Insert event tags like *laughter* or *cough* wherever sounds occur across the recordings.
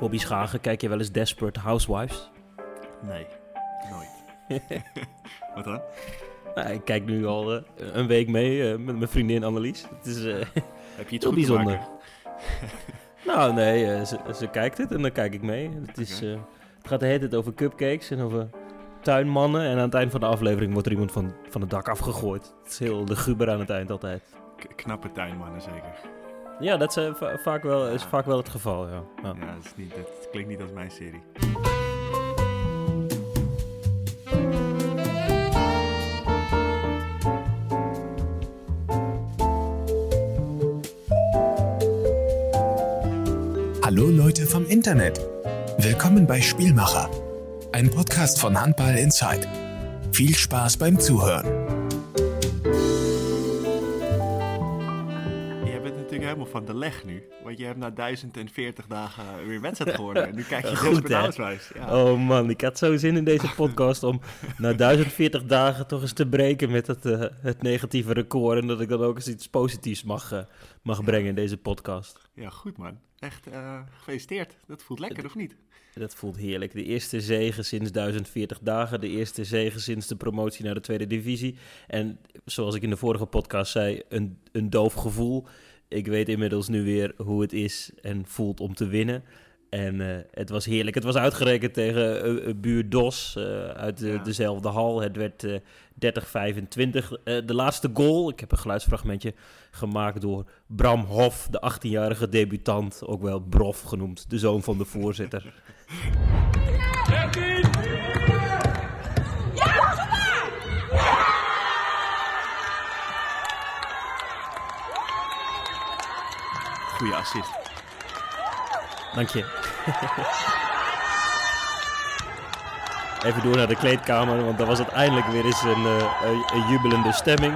Bobby Schagen, kijk je wel eens Desperate Housewives? Nee, nooit. *laughs* Wat dan? Nou, ik kijk nu al eh, een week mee eh, met mijn vriendin Annelies. Het is eh, *laughs* Heb je iets heel bijzonder. *laughs* nou, nee, ze, ze kijkt het en dan kijk ik mee. Het, is, het gaat de hele tijd over cupcakes en over tuinmannen. En aan het eind van de aflevering wordt er iemand van, van het dak afgegooid. Het is heel de guber aan het eind altijd. K- knappe tuinmannen zeker. Ja, dat is, va- vaak, wel, is Ja. vaak wel het geval, ja. ja. Ja, dat, is niet, dat klinkt niet als mijn serie. Hallo Leute vom Internet. Willkommen bei Spielmacher, ein Podcast von Handball Inside. Viel Spaß beim Zuhören. Helemaal van de leg nu. Want je hebt na 1040 dagen weer wedstrijd *laughs* geworden. En nu kijk je Goed? Housewives. Ja. Oh man, ik had zo zin in deze podcast om na 1040 dagen toch eens te breken met het, eh, het negatieve record. En dat ik dan ook eens iets positiefs mag, eh, mag brengen in deze podcast. ja, goed man. Echt eh, gefeliciteerd. Dat voelt lekker, of niet? Dat voelt heerlijk. De eerste zege sinds 1040 dagen. De eerste zege sinds de promotie naar de tweede divisie. En zoals ik in de vorige podcast zei, een, een doof gevoel. Ik weet inmiddels nu weer hoe het is en voelt om te winnen. En eh, het was heerlijk. Het was uitgerekend tegen eh, eh, buur Dos uit de- Ja. dezelfde hal. Het werd eh 30-25. Eh, de laatste goal, ik heb een geluidsfragmentje gemaakt door Bram Hof, de 18-jarige debutant, ook wel Brof genoemd, de zoon van de voorzitter. *laughs* Goeie assist. Dank je. Even door naar de kleedkamer, want daar was het eindelijk weer eens een, eh, een, een jubelende stemming.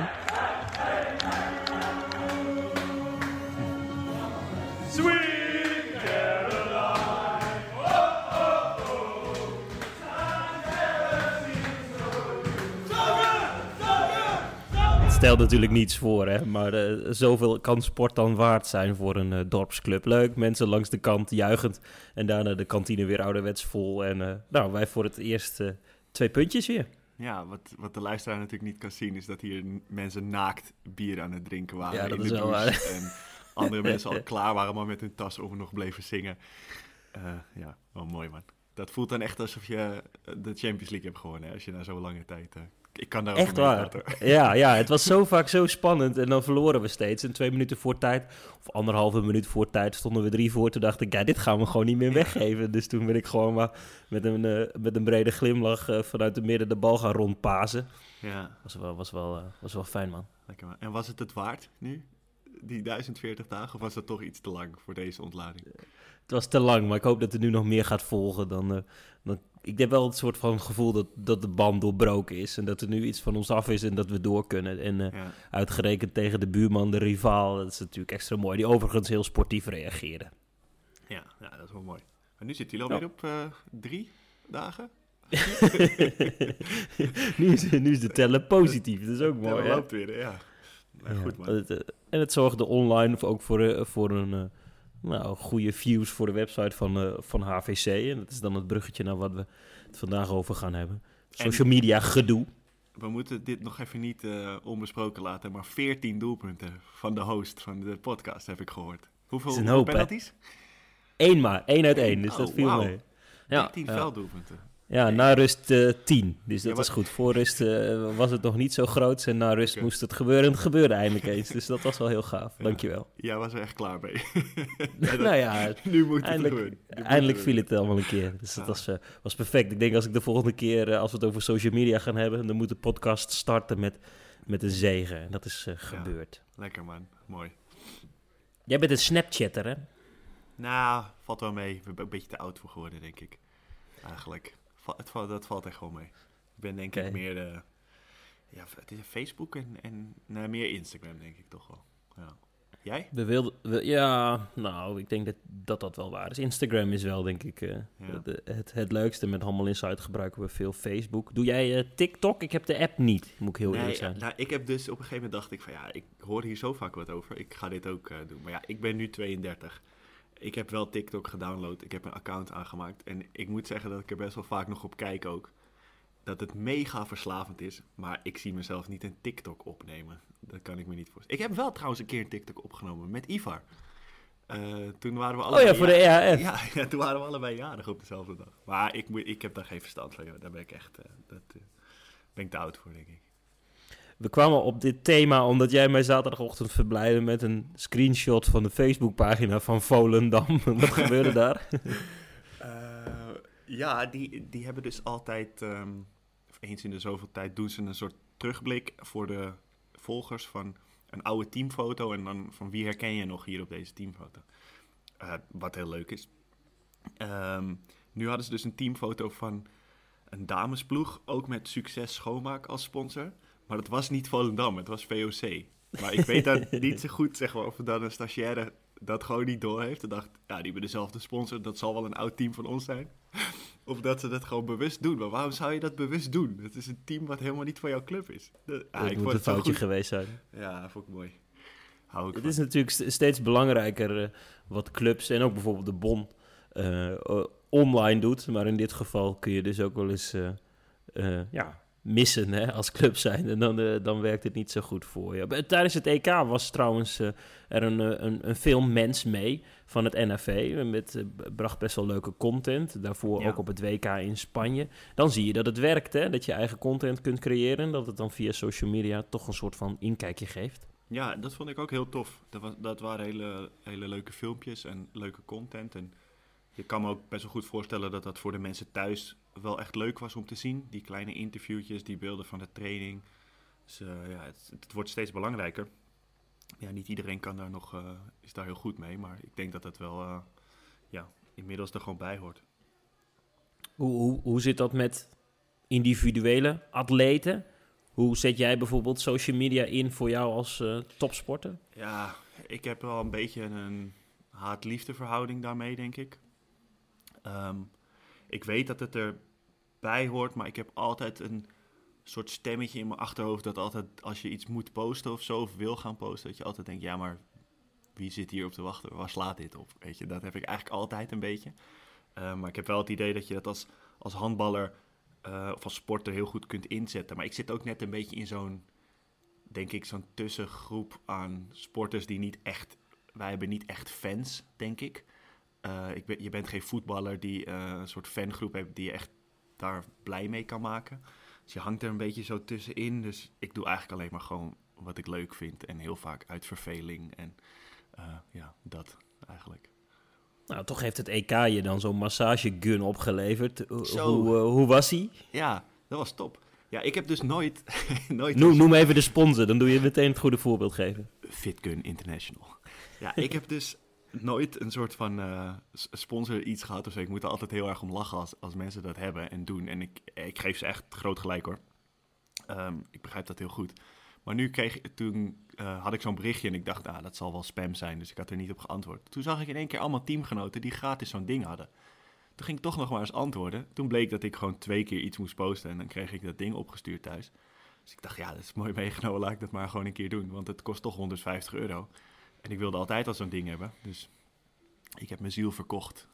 Stelt natuurlijk niets voor, hè? maar eh, zoveel kan sport dan waard zijn voor een eh, dorpsclub. Leuk, mensen langs de kant juichend en daarna de kantine weer ouderwets vol. En eh, nou, wij voor het eerst twee puntjes weer. Ja, wat, wat de luisteraar natuurlijk niet kan zien, is dat hier mensen naakt bier aan het drinken waren Ja, dat in is de wel douche. En andere *laughs* mensen al klaar waren, maar met hun tas over nog bleven zingen. Ja, wel mooi man. Dat voelt dan echt alsof je de Champions League hebt gewonnen, hè, als je na zo'n lange tijd... ik kan daar Echt waar. *laughs* Ja, ja, het was zo vaak zo spannend en dan verloren we steeds. En twee minuten voor tijd, of anderhalve minuut voor tijd, stonden we drie voor. Toen dacht ik, ja, dit gaan we gewoon niet meer weggeven. Dus toen ben ik gewoon maar met een, eh, met een brede glimlach eh, vanuit de midden de bal gaan rondpasen. Ja, Was wel, was wel, eh, was wel fijn, man. lekker man. En was het het waard nu, die 1040 dagen, of was dat toch iets te lang voor deze ontlading? Het was te lang, maar ik hoop dat er nu nog meer gaat volgen. Dan, dan, ik heb wel het soort van gevoel dat, dat de band doorbroken is. En dat er nu iets van ons af is en dat we door kunnen. En eh, Ja, uitgerekend tegen de buurman, de rivaal. Dat is natuurlijk extra mooi. Die overigens heel sportief reageerde. ja, ja, dat is wel mooi. En nu zitten jullie alweer op eh, drie dagen? *laughs* nu, is, nu is de teller positief. Dat is ook mooi. loopt weer, ja. Goed eh, en het zorgde online ook voor, voor een nou, goede views voor de website van, eh, van HVC. En dat is dan het bruggetje naar wat we het vandaag over gaan hebben. Social media gedoe. We moeten dit nog even niet eh, onbesproken laten, maar 14 doelpunten van de host van de podcast heb ik gehoord. Hoeveel, hè? penalties? Eén maar, één uit één. Dus Oh, dat viel mee. Ja, 13 ja. velddoelpunten. Ja, na rust eh 10. Dus dat Ja, was goed. Voor rust eh, was het nog niet zo groot. En na rust moest het gebeuren. En het gebeurde eindelijk eens. Dus dat was wel heel gaaf. Dankjewel. Jij was er echt klaar mee. *laughs* nou ja, *laughs* nu moet het gebeuren. Eindelijk viel het allemaal een keer. Dus dat was, eh, was perfect. Ik denk als ik de volgende keer, als we het over social media gaan hebben... dan moet de podcast starten met, met een zegen. En dat is gebeurd. Lekker man, mooi. Jij bent een Snapchatter, hè? Nou, valt wel mee. Ik ben een beetje te oud voor geworden, denk ik. Eigenlijk. Het valt, dat valt echt wel mee. Ik ben denk ik meer de... Ja, het is Facebook en, en nou, meer Instagram, denk ik toch wel. Ja. Jij? We wilden, we- ja, nou, ik denk dat, dat dat wel waar is. Instagram is wel, denk ik, eh, Ja. de- het, het leukste. Met Handel Insight gebruiken we veel Facebook. Doe jij eh, TikTok? Ik heb de app niet, moet ik heel eerlijk zijn. nou, ik heb dus op een gegeven moment dacht ik van ja, ik hoor hier zo vaak wat over. Ik ga dit ook eh, doen. Maar ja, ik ben nu 32. Ik heb wel TikTok gedownload. Ik heb een account aangemaakt. En ik moet zeggen dat ik er best wel vaak nog op kijk ook. Dat het mega verslavend is. Maar ik zie mezelf niet een TikTok opnemen. Dat kan ik me niet voorstellen. Ik heb wel trouwens een keer een TikTok opgenomen met Ivar. Uh, toen waren we allebei... Oh ja, voor de EHF. Ja, *laughs* ja, toen waren we allebei jarig op dezelfde dag. Maar ik, moet, ik heb daar geen verstand van. Joh. Daar ben ik echt... Uh, dat, uh, ben ik te oud voor, denk ik. We kwamen op dit thema omdat jij mij zaterdagochtend verblijde met een screenshot van de Facebookpagina van Volendam. *laughs* Wat gebeurde daar? Uh, *laughs* ja, die, die hebben dus altijd, um, eens in de zoveel tijd, doen ze een soort terugblik voor de volgers van een oude teamfoto. En dan van wie herken je nog hier op deze teamfoto. Uh, wat heel leuk is. Um, nu hadden ze dus een teamfoto van een damesploeg, ook met Succes Schoonmaak als sponsor. Maar het was niet Volendam, het was VOC. Maar ik weet dat *laughs* niet zo goed, zeg maar, of dan een stagiaire dat gewoon niet door heeft. En dacht, ja, die hebben dezelfde sponsor, dat zal wel een oud team van ons zijn. Of dat ze dat gewoon bewust doen. Maar waarom zou je dat bewust doen? Het is een team wat helemaal niet van jouw club is. Dat, ja, ik moet een foutje geweest zijn. Ja, vond ik mooi. Hou ik het is natuurlijk steeds belangrijker uh, wat clubs en ook bijvoorbeeld de Bon uh, online doet. Maar in dit geval kun je dus ook wel eens uh, ja, missen hè, als club zijn. En dan, uh, dan werkt het niet zo goed voor je. Tijdens het EK was trouwens uh, er een, een, een film Mens mee van het NAV. Met, uh, bracht best wel leuke content. Daarvoor ja. ook op het WK in Spanje. Dan zie je dat het werkt, hè, dat je eigen content kunt creëren. Dat het dan via social media toch een soort van inkijkje geeft. Ja, dat vond ik ook heel tof. Dat, was, dat waren hele, hele leuke filmpjes en leuke content. En je kan me ook best wel goed voorstellen dat dat voor de mensen thuis wel echt leuk was om te zien. Die kleine interviewtjes, die beelden van de training. Dus uh, ja, het, het, wordt steeds belangrijker. Ja, niet iedereen kan daar nog, uh, is daar heel goed mee. Maar ik denk dat het wel uh, ja, inmiddels er gewoon bij hoort. Hoe, hoe, hoe zit dat met individuele atleten? Hoe zet jij bijvoorbeeld social media in voor jou als topsporter? Ja, ik heb wel een beetje een haat-liefde verhouding daarmee, denk ik. Um, ik weet dat het erbij hoort, maar ik heb altijd een soort stemmetje in mijn achterhoofd dat altijd als je iets moet posten of zo, of wil gaan posten, dat je altijd denkt, ja, maar wie zit hier op te wachten? Waar slaat dit op? Weet je, dat heb ik eigenlijk altijd een beetje. Uh, maar ik heb wel het idee dat je dat als, als handballer uh, of als sporter heel goed kunt inzetten. Maar ik zit ook net een beetje in zo'n, denk ik, zo'n tussengroep aan sporters die niet echt, wij hebben niet echt fans, denk ik. Uh, ik ben, je bent geen voetballer die uh, een soort fangroep heeft die je echt daar blij mee kan maken. Dus je hangt er een beetje zo tussenin. Dus ik doe eigenlijk alleen maar gewoon wat ik leuk vind. En heel vaak uit verveling. En uh, ja, dat eigenlijk. Nou, toch heeft het EK je dan zo'n massagegun opgeleverd. Zo. Hoe, hoe was hij? Ja, dat was top. Ja, ik heb dus nooit... *laughs* nooit noem, noem even de sponsor, dan doe je meteen het goede voorbeeld geven. Fitgun International. Ja, ik heb dus nooit een soort van uh, sponsor iets gehad of. Ik moet er altijd heel erg om lachen als, als mensen dat hebben en doen. En ik, ik geef ze echt groot gelijk hoor. Um, ik begrijp dat heel goed. Maar nu kreeg toen uh, had ik zo'n berichtje en ik dacht, ah, dat zal wel spam zijn. Dus ik had er niet op geantwoord. Toen zag ik in één keer allemaal teamgenoten die gratis zo'n ding hadden. Toen ging ik toch nog maar eens antwoorden. Toen bleek dat ik gewoon twee keer iets moest posten en dan kreeg ik dat ding opgestuurd thuis. Dus ik dacht, ja, dat is mooi meegenomen, laat ik dat maar gewoon een keer doen. Want het kost toch 150 euro. En ik wilde altijd al zo'n ding hebben. Dus ik heb mijn ziel verkocht.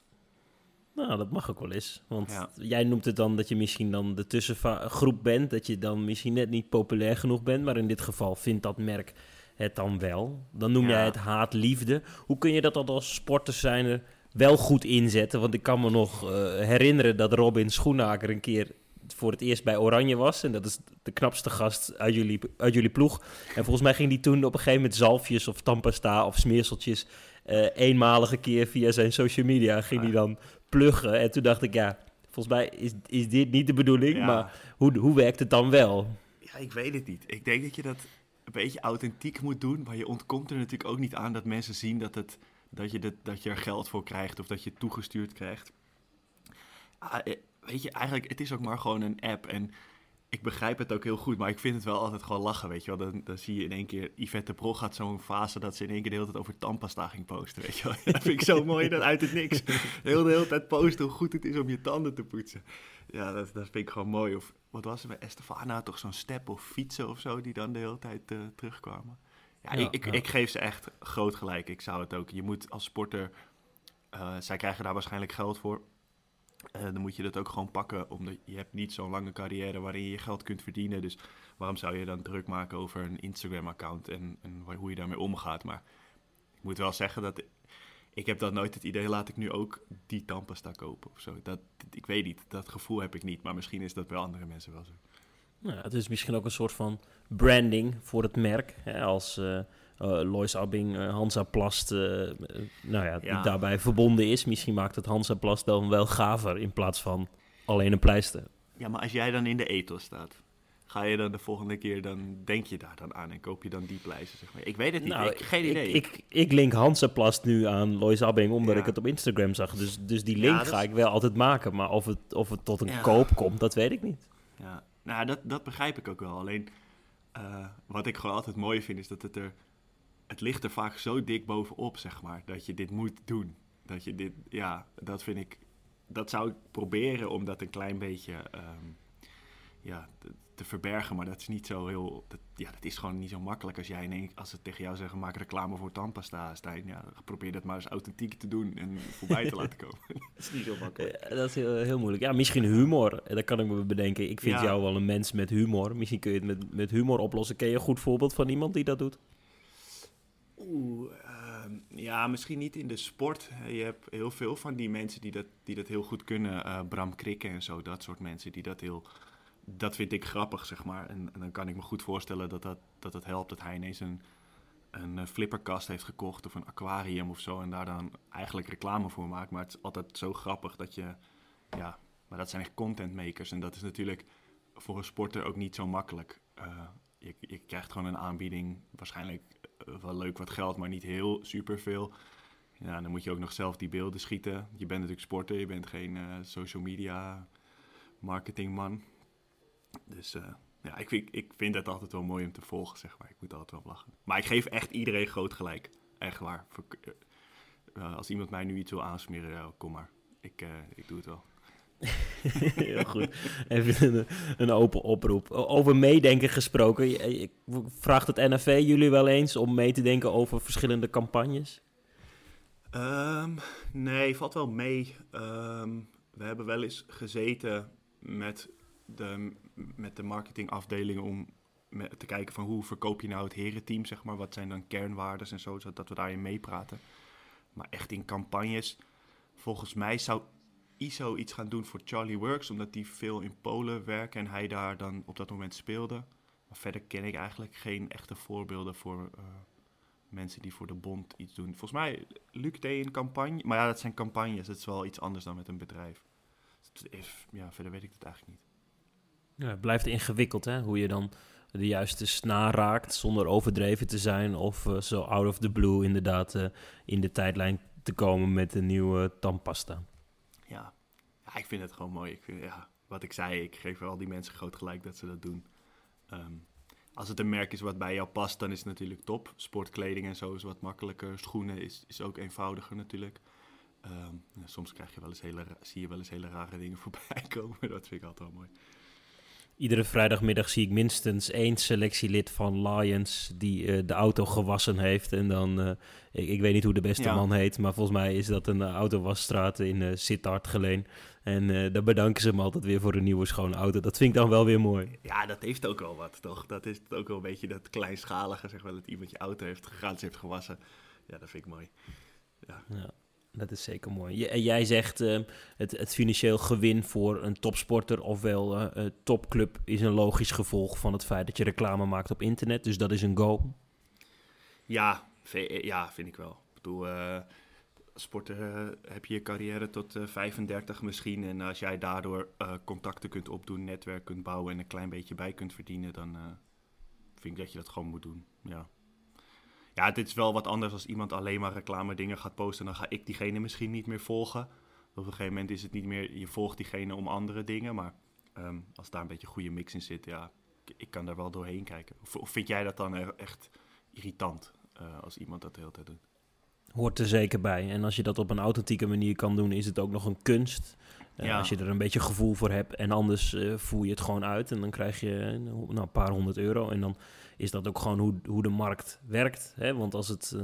Nou, dat mag ook wel eens. Want ja. jij noemt het dan dat je misschien dan de tussengroep bent. Dat je dan misschien net niet populair genoeg bent. Maar in dit geval vindt dat merk het dan wel. Dan noem ja. jij het haat-liefde. Hoe kun je dat dan als sporter zijn wel goed inzetten? Want ik kan me nog uh, herinneren dat Robin Schoenaker een keer voor het eerst bij Oranje was. En dat is de knapste gast uit jullie, uit jullie ploeg. En volgens mij ging die toen op een gegeven moment zalfjes of tandpasta of smeerseltjes... Uh, eenmalige keer via zijn social media ging hij dan pluggen. En toen dacht ik, ja, volgens mij is, is dit niet de bedoeling. Ja. Maar hoe, hoe werkt het dan wel? Ja, ik weet het niet. Ik denk dat je dat een beetje authentiek moet doen. Maar je ontkomt er natuurlijk ook niet aan dat mensen zien dat, het, dat, je, dat, dat je er geld voor krijgt of dat je het toegestuurd krijgt. Ah, weet je, eigenlijk, het is ook maar gewoon een app. En ik begrijp het ook heel goed, maar ik vind het wel altijd gewoon lachen, weet je wel. Dan, dan zie je in één keer, Yvette Pro gaat zo'n fase dat ze in één keer de hele tijd over tandpasta ging posten, weet je wel. *laughs* Dat vind ik zo mooi, dat uit het niks. Heel de hele tijd posten hoe goed het is om je tanden te poetsen. Ja, dat, dat vind ik gewoon mooi. Of wat was er bij Estefana, toch zo'n step of fietsen of zo, die dan de hele tijd uh, terugkwamen. Ja, ja, ik, ik, ja, ik, geef ze echt groot gelijk. Ik zou het ook, je moet als sporter Eh, zij krijgen daar waarschijnlijk geld voor. Eh, dan moet je dat ook gewoon pakken, omdat je hebt niet zo'n lange carrière waarin je geld kunt verdienen. Dus waarom zou je dan druk maken over een Instagram-account en, en hoe je daarmee omgaat? Maar ik moet wel zeggen dat ik heb dan nooit het idee, laat ik nu ook die tandpasta kopen of zo. Dat, ik weet niet, dat gevoel heb ik niet, maar misschien is dat bij andere mensen wel zo. Nou, het is misschien ook een soort van branding voor het merk. Hè, als eh eh, Lois Abbing, eh, Hansaplast, eh, eh, nou ja, Ja. daarbij verbonden is. Misschien maakt het Hansaplast dan wel gaver in plaats van alleen een pleister. Ja, maar als jij dan in de ethos staat, ga je dan de volgende keer, dan denk je daar dan aan en koop je dan die pleister, zeg maar. Ik weet het niet, Nou, ik, geen idee. Ik, ik, ik link Hansaplast nu aan Lois Abbing omdat Ja. ik het op Instagram zag. Dus, dus die link Ja, ga is- ik wel altijd maken. Maar of het, of het tot een koop komt, dat weet ik niet. Ja, nou, dat, dat begrijp ik ook wel. Alleen, wat ik gewoon altijd mooi vind, is dat het er... Het ligt er vaak zo dik bovenop, zeg maar, dat je dit moet doen. Dat je dit, ja, dat vind ik... Dat zou ik proberen om dat een klein beetje, ehm, ja, te, te verbergen. Maar dat is niet zo heel... Dat, ja, dat is gewoon niet zo makkelijk als jij ineens... Als ze tegen jou zeggen, maak reclame voor tandpasta, Stijn. Ja, probeer dat maar eens authentiek te doen en voorbij te *laughs* laten komen. dat is niet zo makkelijk. Dat is heel, heel moeilijk. Ja, misschien humor. Eh, Dat kan ik me bedenken. Ik vind Ja. jou wel een mens met humor. Misschien kun je het met, met humor oplossen. Ken je een goed voorbeeld van iemand die dat doet? Oeh, ehm, ja, misschien niet in de sport. Je hebt heel veel van die mensen die dat, die dat heel goed kunnen. Eh, Bram Krikke en zo, dat soort mensen die dat heel... Dat vind ik grappig, zeg maar. En, en dan kan ik me goed voorstellen dat dat, dat het helpt dat hij ineens een, een eh, flipperkast heeft gekocht of een aquarium of zo. En daar dan eigenlijk reclame voor maakt. Maar het is altijd zo grappig dat je... Ja, maar dat zijn echt contentmakers. En dat is natuurlijk voor een sporter ook niet zo makkelijk. Eh, je, krijgt gewoon een aanbieding, waarschijnlijk eh, wel leuk wat geld, maar niet heel superveel. Ja, dan moet je ook nog zelf die beelden schieten. Je bent natuurlijk sporter, je bent geen eh, social media marketingman. Dus eh, ja, ik vind, ik vind het altijd wel mooi om te volgen, zeg maar. Ik moet altijd wel lachen. Maar ik geef echt iedereen groot gelijk. Echt waar. Als iemand mij nu iets wil aansmeren, kom maar. Ik, ik doe het wel. *laughs* Heel goed. Even een, een open oproep. Over meedenken gesproken. Ik vraag het NFV jullie wel eens om mee te denken over verschillende campagnes? Ehm, nee, valt wel mee. Ehm, we hebben wel eens gezeten met de, met de marketingafdeling om te kijken van hoe verkoop je nou het herenteam, zeg maar. Wat zijn dan kernwaarden en zo, zodat we daarin meepraten. Maar echt in campagnes, volgens mij zou ISO iets gaan doen voor Charlie Works, omdat die veel in Polen werken en hij daar dan op dat moment speelde. Maar verder ken ik eigenlijk geen echte voorbeelden voor eh, mensen die voor de bond iets doen. Volgens mij, Luc deed een campagne, maar ja, dat zijn campagnes, dat is wel iets anders dan met een bedrijf. Ja, verder weet ik het eigenlijk niet. Het blijft ingewikkeld, hè? Hoe je dan de juiste snaar raakt zonder overdreven te zijn. Of eh, zo out of the blue inderdaad eh, in de tijdlijn te komen met een nieuwe tandpasta. Ja. ja, ik vind het gewoon mooi. Ik ja, wat ik zei, ik geef al die mensen groot gelijk dat ze dat doen. Ehm, als het een merk is wat bij jou past, dan is het natuurlijk top. Sportkleding en zo is wat makkelijker. Schoenen is, is ook eenvoudiger natuurlijk. Ehm, soms krijg je wel eens hele, zie je wel eens hele rare dingen *laughs* voorbij komen. Dat vind ik altijd wel mooi. Iedere vrijdagmiddag zie ik minstens één selectielid van Lions die eh, de auto gewassen heeft. En dan, eh, ik, ik weet niet hoe de beste Ja. man heet, maar volgens mij is dat een uh, autowasstraat in eh Sittard geleen. En eh daar bedanken ze hem altijd weer voor een nieuwe schone auto. Dat vind ik dan wel weer mooi. Ja, dat heeft ook wel wat, toch? Dat is ook wel een beetje dat kleinschalige, zeg maar, dat iemand je auto heeft, gratis heeft gewassen. Ja, dat vind ik mooi. Ja. Ja, dat is zeker mooi. En jij zegt eh, het, het financieel gewin voor een topsporter ofwel eh, een topclub is een logisch gevolg van het feit dat je reclame maakt op internet. Dus dat is een go. Ja, ve- ja, vind ik wel. Ik bedoel, eh, sporten eh, heb je je carrière tot eh 35 misschien. En als jij daardoor eh, contacten kunt opdoen, netwerk kunt bouwen en een klein beetje bij kunt verdienen, dan eh, vind ik dat je dat gewoon moet doen. Ja. Ja, dit is wel wat anders als iemand alleen maar reclame dingen gaat posten. Dan ga ik diegene misschien niet meer volgen. Op een gegeven moment is het niet meer, je volgt diegene om andere dingen. Maar ehm, als daar een beetje een goede mix in zit, ja, ik, kan daar wel doorheen kijken. Of, vind jij dat dan echt irritant? eh, als iemand dat de hele tijd doet. Hoort er zeker bij. En als je dat op een authentieke manier kan doen, is het ook nog een kunst. Eh, Ja. Als je er een beetje gevoel voor hebt en anders eh, voer je het gewoon uit. En dan krijg je eh, nou, een paar honderd euro. En dan is dat ook gewoon hoe, hoe de markt werkt. Hè? Want als het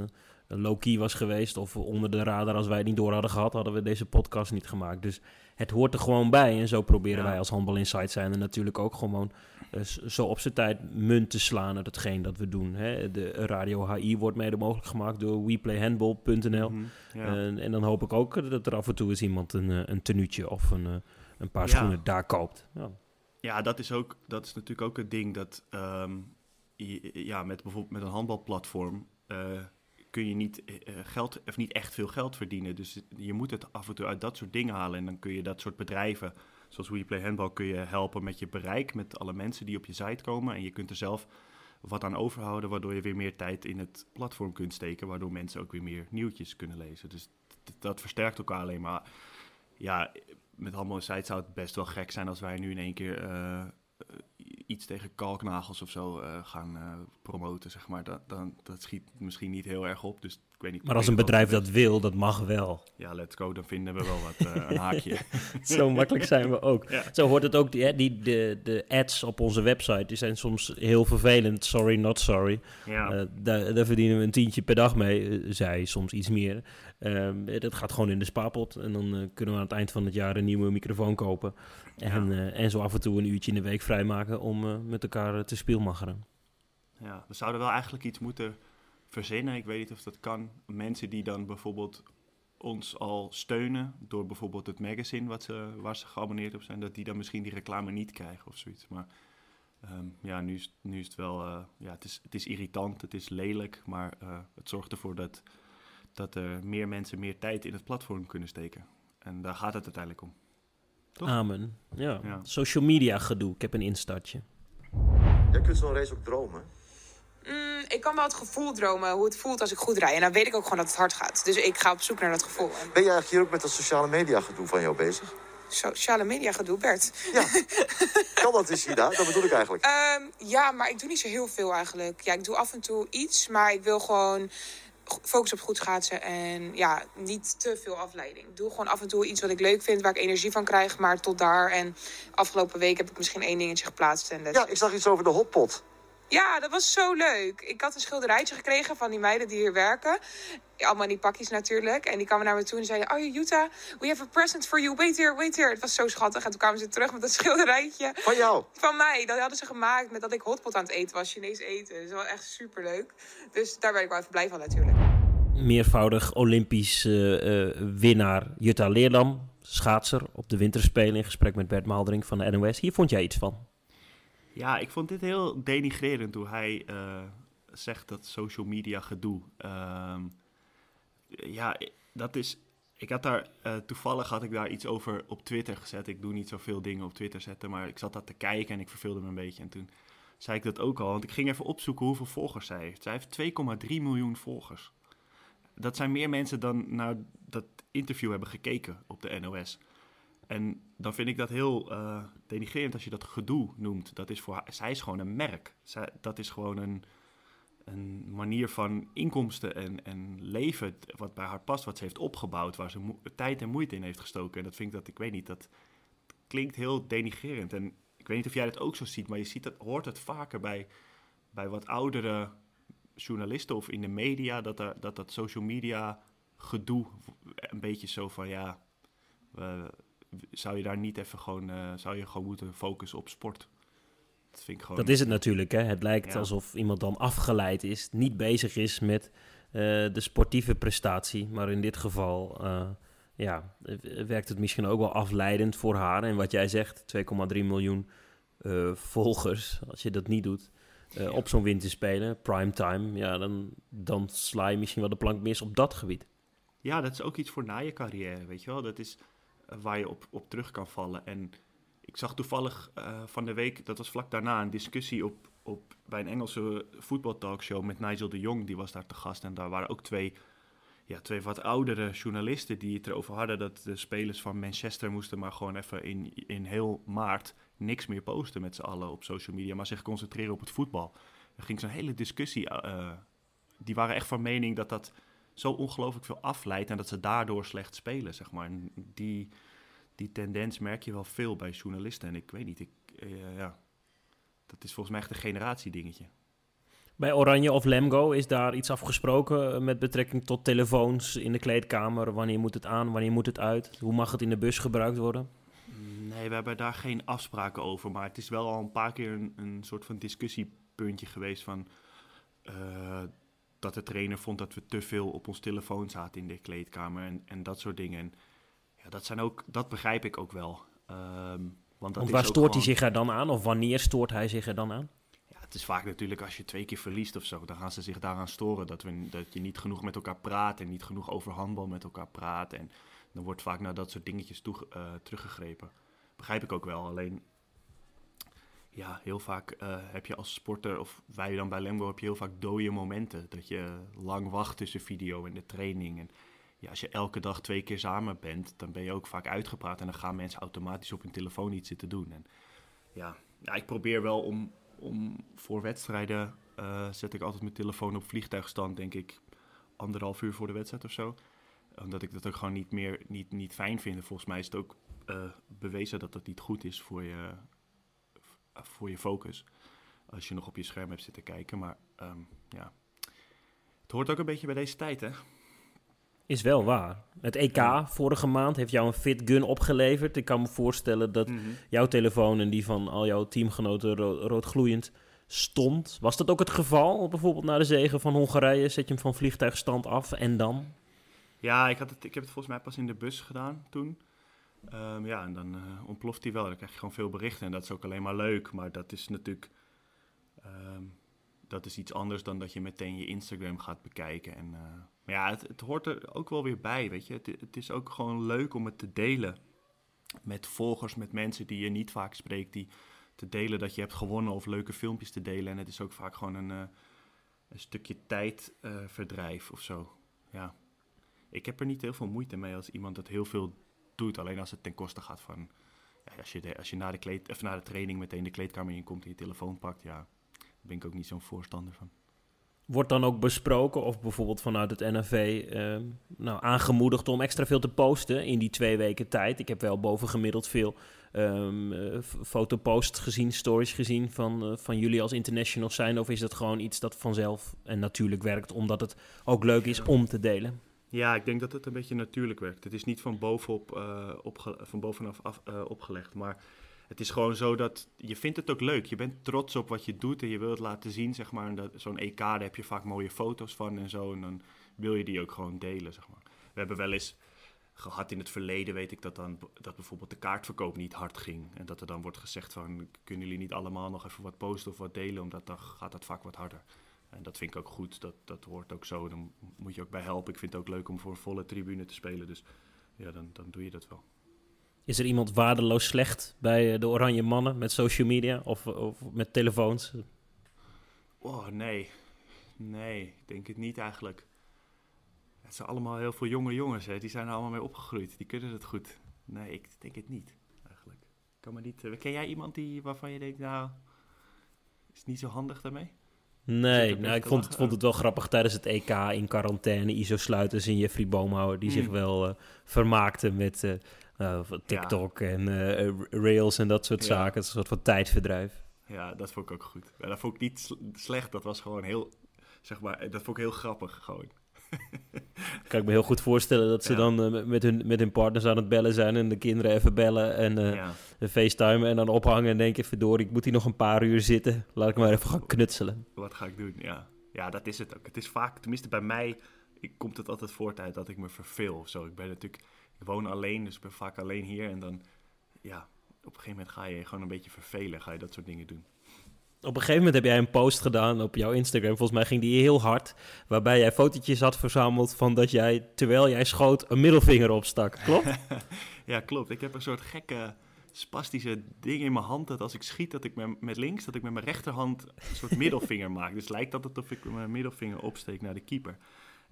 low-key was geweest of onder de radar als wij het niet door hadden gehad, hadden we deze podcast niet gemaakt. Dus het hoort er gewoon bij. En zo proberen Ja. wij als Handbal Insight zijn er natuurlijk ook gewoon eh, zo op zijn tijd munt te slaan uit hetgeen dat we doen. Hè. De Radio HI wordt mede mogelijk gemaakt door weplayhandball.nl. Ja. En, en dan hoop ik ook dat er af en toe eens iemand een, eh, een tenuutje of een, eh, een paar Ja. schoenen daar koopt. Ja. Ja, dat is, ook, dat is natuurlijk ook het ding dat ehm, ja, met bijvoorbeeld met een handbalplatform kun je niet, eh, eh, geld, of niet echt veel geld verdienen. Dus je moet het af en toe uit dat soort dingen halen. En dan kun je dat soort bedrijven, zoals We Play Handball, kun je helpen met je bereik, met alle mensen die op je site komen. En je kunt er zelf wat aan overhouden, waardoor je weer meer tijd in het platform kunt steken, waardoor mensen ook weer meer nieuwtjes kunnen lezen. Dus dat versterkt elkaar alleen maar. Ja, met Handbal Insight zou het best wel gek zijn als wij nu in één keer eh, iets tegen kalknagels of zo eh, gaan eh, promoten, zeg maar. Dat, dan, dat schiet misschien niet heel erg op, dus weet niet. Maar als een bedrijf dat wil, dat mag wel. Ja, let's go, dan vinden we wel wat eh, een *laughs* haakje. Zo makkelijk zijn we ook. Ja. Zo hoort het ook. Die, die, de, de ads op onze website die zijn soms heel vervelend. Sorry, not sorry. ja. Eh, daar, daar verdienen we een tientje per dag mee. eh, zij soms iets meer. Ehm, dat gaat gewoon in de spaarpot. En dan kunnen we aan het eind van het jaar een nieuwe microfoon kopen. En, en zo af en toe een uurtje in de week vrijmaken om met elkaar te spielmaggeren. Ja, we zouden wel eigenlijk iets moeten verzinnen. Ik weet niet of dat kan. Mensen die dan bijvoorbeeld ons al steunen door bijvoorbeeld het magazine wat ze, waar ze geabonneerd op zijn, dat die dan misschien die reclame niet krijgen of zoiets. Maar ehm, ja, nu is, nu is het wel, eh, ja, het is, het is irritant, het is lelijk, maar eh, het zorgt ervoor dat, dat er meer mensen meer tijd in het platform kunnen steken. En daar gaat het uiteindelijk om. Toch? Amen. Ja. Ja. Social media gedoe. Ik heb een instartje. Jij kunt zo'n race ook dromen. Ik kan wel het gevoel dromen hoe het voelt als ik goed rij. En dan weet ik ook gewoon dat het hard gaat. Dus ik ga op zoek naar dat gevoel. En Ben je eigenlijk hier ook met dat sociale media gedoe van jou bezig? sociale media gedoe, Bert. Ja. *laughs* kan dat eens, Ida? Dat bedoel ik eigenlijk. Ehm, ja, maar ik doe niet zo heel veel eigenlijk. Ja, ik doe af en toe iets, maar ik wil gewoon focussen op goed schaatsen en ja, niet te veel afleiding. Ik doe gewoon af en toe iets wat ik leuk vind, waar ik energie van krijg, maar tot daar. En afgelopen week heb ik misschien één dingetje geplaatst. En Ja, ik zag iets over de hotpot. Ja, dat was zo leuk. Ik had een schilderijtje gekregen van die meiden die hier werken. Allemaal in die pakjes natuurlijk. En die kwamen naar me toe en zeiden... Oh, Jutta, we have a present for you. Wait here, wait here. Het was zo schattig. En toen kwamen ze terug met dat *laughs* schilderijtje Van jou. van mij. Dat hadden ze gemaakt met dat ik hotpot aan het eten was. Chinees eten. Dat is wel echt super leuk. Dus daar ben ik wel even blij van natuurlijk. Meervoudig Olympisch eh, eh, winnaar Jutta Leerdam, schaatser op de winterspelen in gesprek met Bert Maaldering van de NOS. Hier vond jij iets van? Ja, ik vond dit heel denigrerend hoe hij eh, zegt dat social media gedoe. Ehm, ja, dat is. Ik had daar eh, toevallig had ik daar iets over op Twitter gezet. Ik doe niet zoveel dingen op Twitter zetten, maar ik zat dat te kijken en ik verveelde me een beetje. En toen zei ik dat ook al, want ik ging even opzoeken hoeveel volgers zij heeft. Zij heeft 2,3 miljoen volgers. Dat zijn meer mensen dan naar dat interview hebben gekeken op de NOS. En dan vind ik dat heel eh, denigrerend als je dat gedoe noemt. Dat is voor haar, zij is gewoon een merk. Dat is gewoon een, een manier van inkomsten en, en leven wat bij haar past, wat ze heeft opgebouwd, waar ze tijd en moeite in heeft gestoken. En dat vind ik dat, ik weet niet, dat klinkt heel denigrerend. En ik weet niet of jij dat ook zo ziet, maar je ziet dat, hoort het vaker bij, bij wat oudere journalisten of in de media, dat dat, dat social media gedoe een beetje zo van ja. we- zou je daar niet even gewoon, eh, zou je gewoon moeten focussen op sport? Dat vind ik gewoon. Dat is het natuurlijk. Hè? Het lijkt Ja. alsof iemand dan afgeleid is, niet bezig is met eh, de sportieve prestatie. Maar in dit geval eh, ja, werkt het misschien ook wel afleidend voor haar. En wat jij zegt, 2,3 miljoen volgers, als je dat niet doet. Ja. Op zo'n winterspelen, primetime, ja, dan, dan sla je misschien wel de plank mis op dat gebied. Ja, dat is ook iets voor na je carrière, weet je wel. Dat is waar je op, op terug kan vallen. En ik zag toevallig eh, van de week, dat was vlak daarna, een discussie op, op, bij een Engelse voetbaltalkshow met Nigel de Jong. Die was daar te gast. En daar waren ook twee, ja, twee wat oudere journalisten die het erover hadden dat de spelers van Manchester moesten maar gewoon even in, in heel maart niks meer posten met z'n allen op social media, maar zich concentreren op het voetbal. Er ging zo'n hele discussie. eh, die waren echt van mening dat dat zo ongelooflijk veel afleidt en dat ze daardoor slecht spelen, zeg maar. En die, die tendens merk je wel veel bij journalisten. En ik weet niet, ik, eh, ja, dat is volgens mij echt een generatiedingetje. Bij Oranje of Lemgo is daar iets afgesproken eh, met betrekking tot telefoons in de kleedkamer. Wanneer moet het aan, wanneer moet het uit? Hoe mag het in de bus gebruikt worden? Nee, we hebben daar geen afspraken over. Maar het is wel al een paar keer een, een soort van discussiepuntje geweest van... eh, dat de trainer vond dat we te veel op ons telefoon zaten in de kleedkamer en, en dat soort dingen. En ja, dat, zijn ook, dat begrijp ik ook wel. Ehm, want dat Want waar stoort hij zich er dan aan? Of wanneer stoort hij zich er dan aan? Ja, het is vaak natuurlijk als je twee keer verliest of zo, dan gaan ze zich daaraan storen. Dat, we, dat je niet genoeg met elkaar praat en niet genoeg over handbal met elkaar praat. En dan wordt vaak naar dat soort dingetjes toe, eh, teruggegrepen. Begrijp ik ook wel. Alleen, ja, heel vaak eh, heb je als sporter, of wij dan bij Lemgo, heb je heel vaak dode momenten. Dat je lang wacht tussen video en de training. En ja, als je elke dag twee keer samen bent, dan ben je ook vaak uitgepraat. En dan gaan mensen automatisch op hun telefoon iets zitten doen. En ja, ja ik probeer wel om, om voor wedstrijden, eh, zet ik altijd mijn telefoon op vliegtuigstand, denk ik, anderhalf uur voor de wedstrijd of zo. Omdat ik dat ook gewoon niet meer niet, niet fijn vind. Volgens mij is het ook eh, bewezen dat dat niet goed is voor je, voor je focus. Als je nog op je scherm hebt zitten kijken. Maar ehm, ja, het hoort ook een beetje bij deze tijd, hè? Is wel waar. Het EK Ja. vorige maand heeft jou een fit gun opgeleverd. Ik kan me voorstellen dat jouw telefoon en die van al jouw teamgenoten ro- roodgloeiend stond. Was dat ook het geval? Bijvoorbeeld na de zegen van Hongarije zet je hem van vliegtuigstand af en dan? Ja, ik, had het, ik heb het volgens mij pas in de bus gedaan toen. Ehm, ja, en dan eh, ontploft hij wel. Dan krijg je gewoon veel berichten. En dat is ook alleen maar leuk. Maar dat is natuurlijk... ehm, dat is iets anders dan dat je meteen je Instagram gaat bekijken. En, eh, maar ja, het, het hoort er ook wel weer bij, weet je. Het, is ook gewoon leuk om het te delen. Met volgers, met mensen die je niet vaak spreekt. Die te delen dat je hebt gewonnen of leuke filmpjes te delen. En het is ook vaak gewoon een, eh, een stukje tijdverdrijf of zo. Ja ik heb er niet heel veel moeite mee als iemand dat heel veel doet. Alleen als het ten koste gaat van... Ja, als je, als je na, de kleed, of na de training meteen de kleedkamer inkomt en je telefoon pakt... Ja, daar ben ik ook niet zo'n voorstander van. Wordt dan ook besproken of bijvoorbeeld vanuit het NFV eh, nou, aangemoedigd om extra veel te posten in die twee weken tijd? Ik heb wel bovengemiddeld veel ehm f- fotoposts gezien, stories gezien van, eh, van jullie als internationals zijn. Of is dat gewoon iets dat vanzelf en natuurlijk werkt omdat het ook leuk is om te delen? Ja, ik denk dat het een beetje natuurlijk werkt. Het is niet van, bovenop, opge- van bovenaf af, eh, opgelegd, maar het is gewoon zo dat je vindt het ook leuk. Je bent trots op wat je doet en je wil het laten zien, zeg maar. Zo'n EK, daar heb je vaak mooie foto's van en zo. En dan wil je die ook gewoon delen, zeg maar. We hebben wel eens gehad in het verleden, weet ik, dat, dan, dat bijvoorbeeld de kaartverkoop niet hard ging. En dat er dan wordt gezegd van, kunnen jullie niet allemaal nog even wat posten of wat delen, omdat dan gaat dat vaak wat harder. En dat vind ik ook goed, dat, dat hoort ook zo. Dan moet je ook bij helpen. Ik vind het ook leuk om voor een volle tribune te spelen, dus ja, dan, dan doe je dat wel. Is er iemand waardeloos slecht bij eh, de Oranje Mannen met social media of, of met telefoons? Oh, nee. Nee, ik denk het niet eigenlijk. Het zijn allemaal heel veel jonge jongens, hè. Die zijn er allemaal mee opgegroeid. Die kunnen het goed. Nee, ik denk het niet, eigenlijk. Kan me niet, eh, ken jij iemand die, waarvan je denkt, nou, is niet zo handig daarmee? Nee, nou, ik vond, lachen. vond het wel grappig tijdens het EK in quarantaine. Iso Sluiters en Jeffrey Boomhouwer, die zich Mm. wel eh, vermaakten met eh, van TikTok en eh, eh, Rails en dat soort Ja. zaken. Het is een soort van tijdverdrijf. Ja, dat vond ik ook goed. Ja, dat vond ik niet sl- slecht, dat was gewoon heel, zeg maar, dat vond ik heel grappig gewoon. *laughs* Kan ik me heel goed voorstellen dat ze Ja. dan eh, met, hun, met hun partners aan het bellen zijn en de kinderen even bellen en eh ja. FaceTime en dan ophangen en denken, verdorie, ik moet hier nog een paar uur zitten. Laat ik maar even gaan knutselen. Wat ga ik doen? Ja. ja, dat is het ook. Het is vaak, tenminste bij mij, ik, komt het altijd voort uit dat ik me verveel of zo. Ik ben natuurlijk, ik woon alleen, dus ik ben vaak alleen hier. En dan, ja, op een gegeven moment ga je gewoon een beetje vervelen. Ga je dat soort dingen doen. Op een gegeven moment heb jij een post gedaan op jouw Instagram. Volgens mij ging die heel hard. Waarbij jij fotootjes had verzameld van dat jij, terwijl jij schoot, een middelvinger opstak. Klopt? *laughs* Ja, klopt. Ik heb een soort gekke, spastische ding in mijn hand. Dat als ik schiet, dat ik met, links, dat ik met mijn rechterhand een soort middelvinger maak. Dus lijkt dat alsof ik mijn middelvinger opsteek naar de keeper.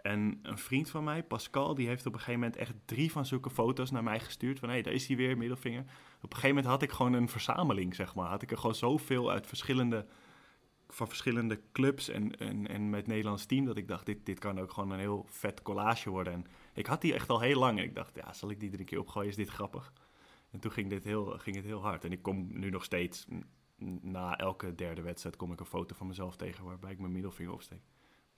En een vriend van mij, Pascal, die heeft op een gegeven moment echt drie van zulke foto's naar mij gestuurd. Van hé, hey, daar is hij weer, middelvinger. Op een gegeven moment had ik gewoon een verzameling, zeg maar. Had ik er gewoon zoveel uit verschillende, van verschillende clubs en, en, en met Nederlands team. Dat ik dacht, dit, dit kan ook gewoon een heel vet collage worden. En ik had die echt al heel lang. En ik dacht, ja, zal ik die een keer opgooien? Is dit grappig? En toen ging, dit heel, ging het heel hard. En ik kom nu nog steeds, na elke derde wedstrijd kom ik een foto van mezelf tegen waarbij ik mijn middelvinger opsteek.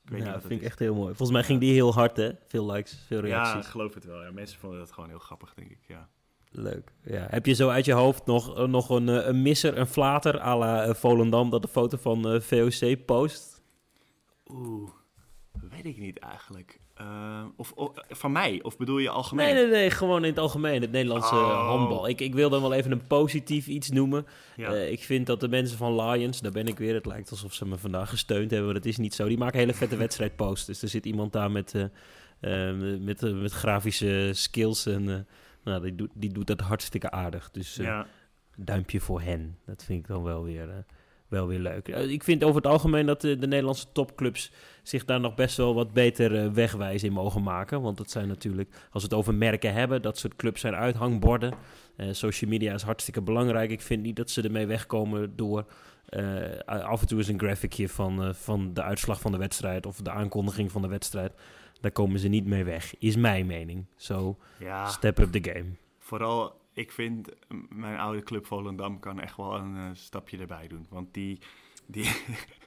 Ik weet Ja, niet dat vind ik echt heel mooi. Volgens mij ging die heel hard, hè? Veel likes, veel is. Ja, ik reacties. geloof het wel. Ja. Mensen vonden dat gewoon heel grappig, denk ik. Ja. Leuk. Ja. Heb je zo uit je hoofd nog, eh, nog een, eh, een misser, een flater à la eh, Volendam dat de foto van VOC post? Oeh, weet ik niet eigenlijk. Eh, of, of- van mij? Of bedoel je algemeen? Nee, nee, nee. Gewoon in het algemeen. Het Nederlandse Oh. handbal. Ik, ik wil dan wel even een positief iets noemen. Ja. Eh, ik vind dat de mensen van Lions, daar ben ik weer. Het lijkt alsof ze me vandaag gesteund hebben, maar dat is niet zo. Die maken hele vette *laughs* wedstrijdposts. Dus er zit iemand daar met, eh, eh, met, eh, met grafische skills. En eh, nou, die, doet, die doet dat hartstikke aardig. Dus eh, ja. duimpje voor hen. Dat vind ik dan wel weer, eh, wel weer leuk. Eh, ik vind over het algemeen dat de, de Nederlandse topclubs zich daar nog best wel wat beter eh, wegwijs in mogen maken. Want het zijn natuurlijk, als we het over merken hebben, dat soort clubs zijn uithangborden. Eh, social media is hartstikke belangrijk. Ik vind niet dat ze ermee wegkomen door eh, af en toe eens een graphicje van, eh, van de uitslag van de wedstrijd of de aankondiging van de wedstrijd. Daar komen ze niet mee weg, is mijn mening. Zo, ja, step up the game. vooral ik vind mijn oude club Volendam kan echt wel een eh, stapje erbij doen. Want die, die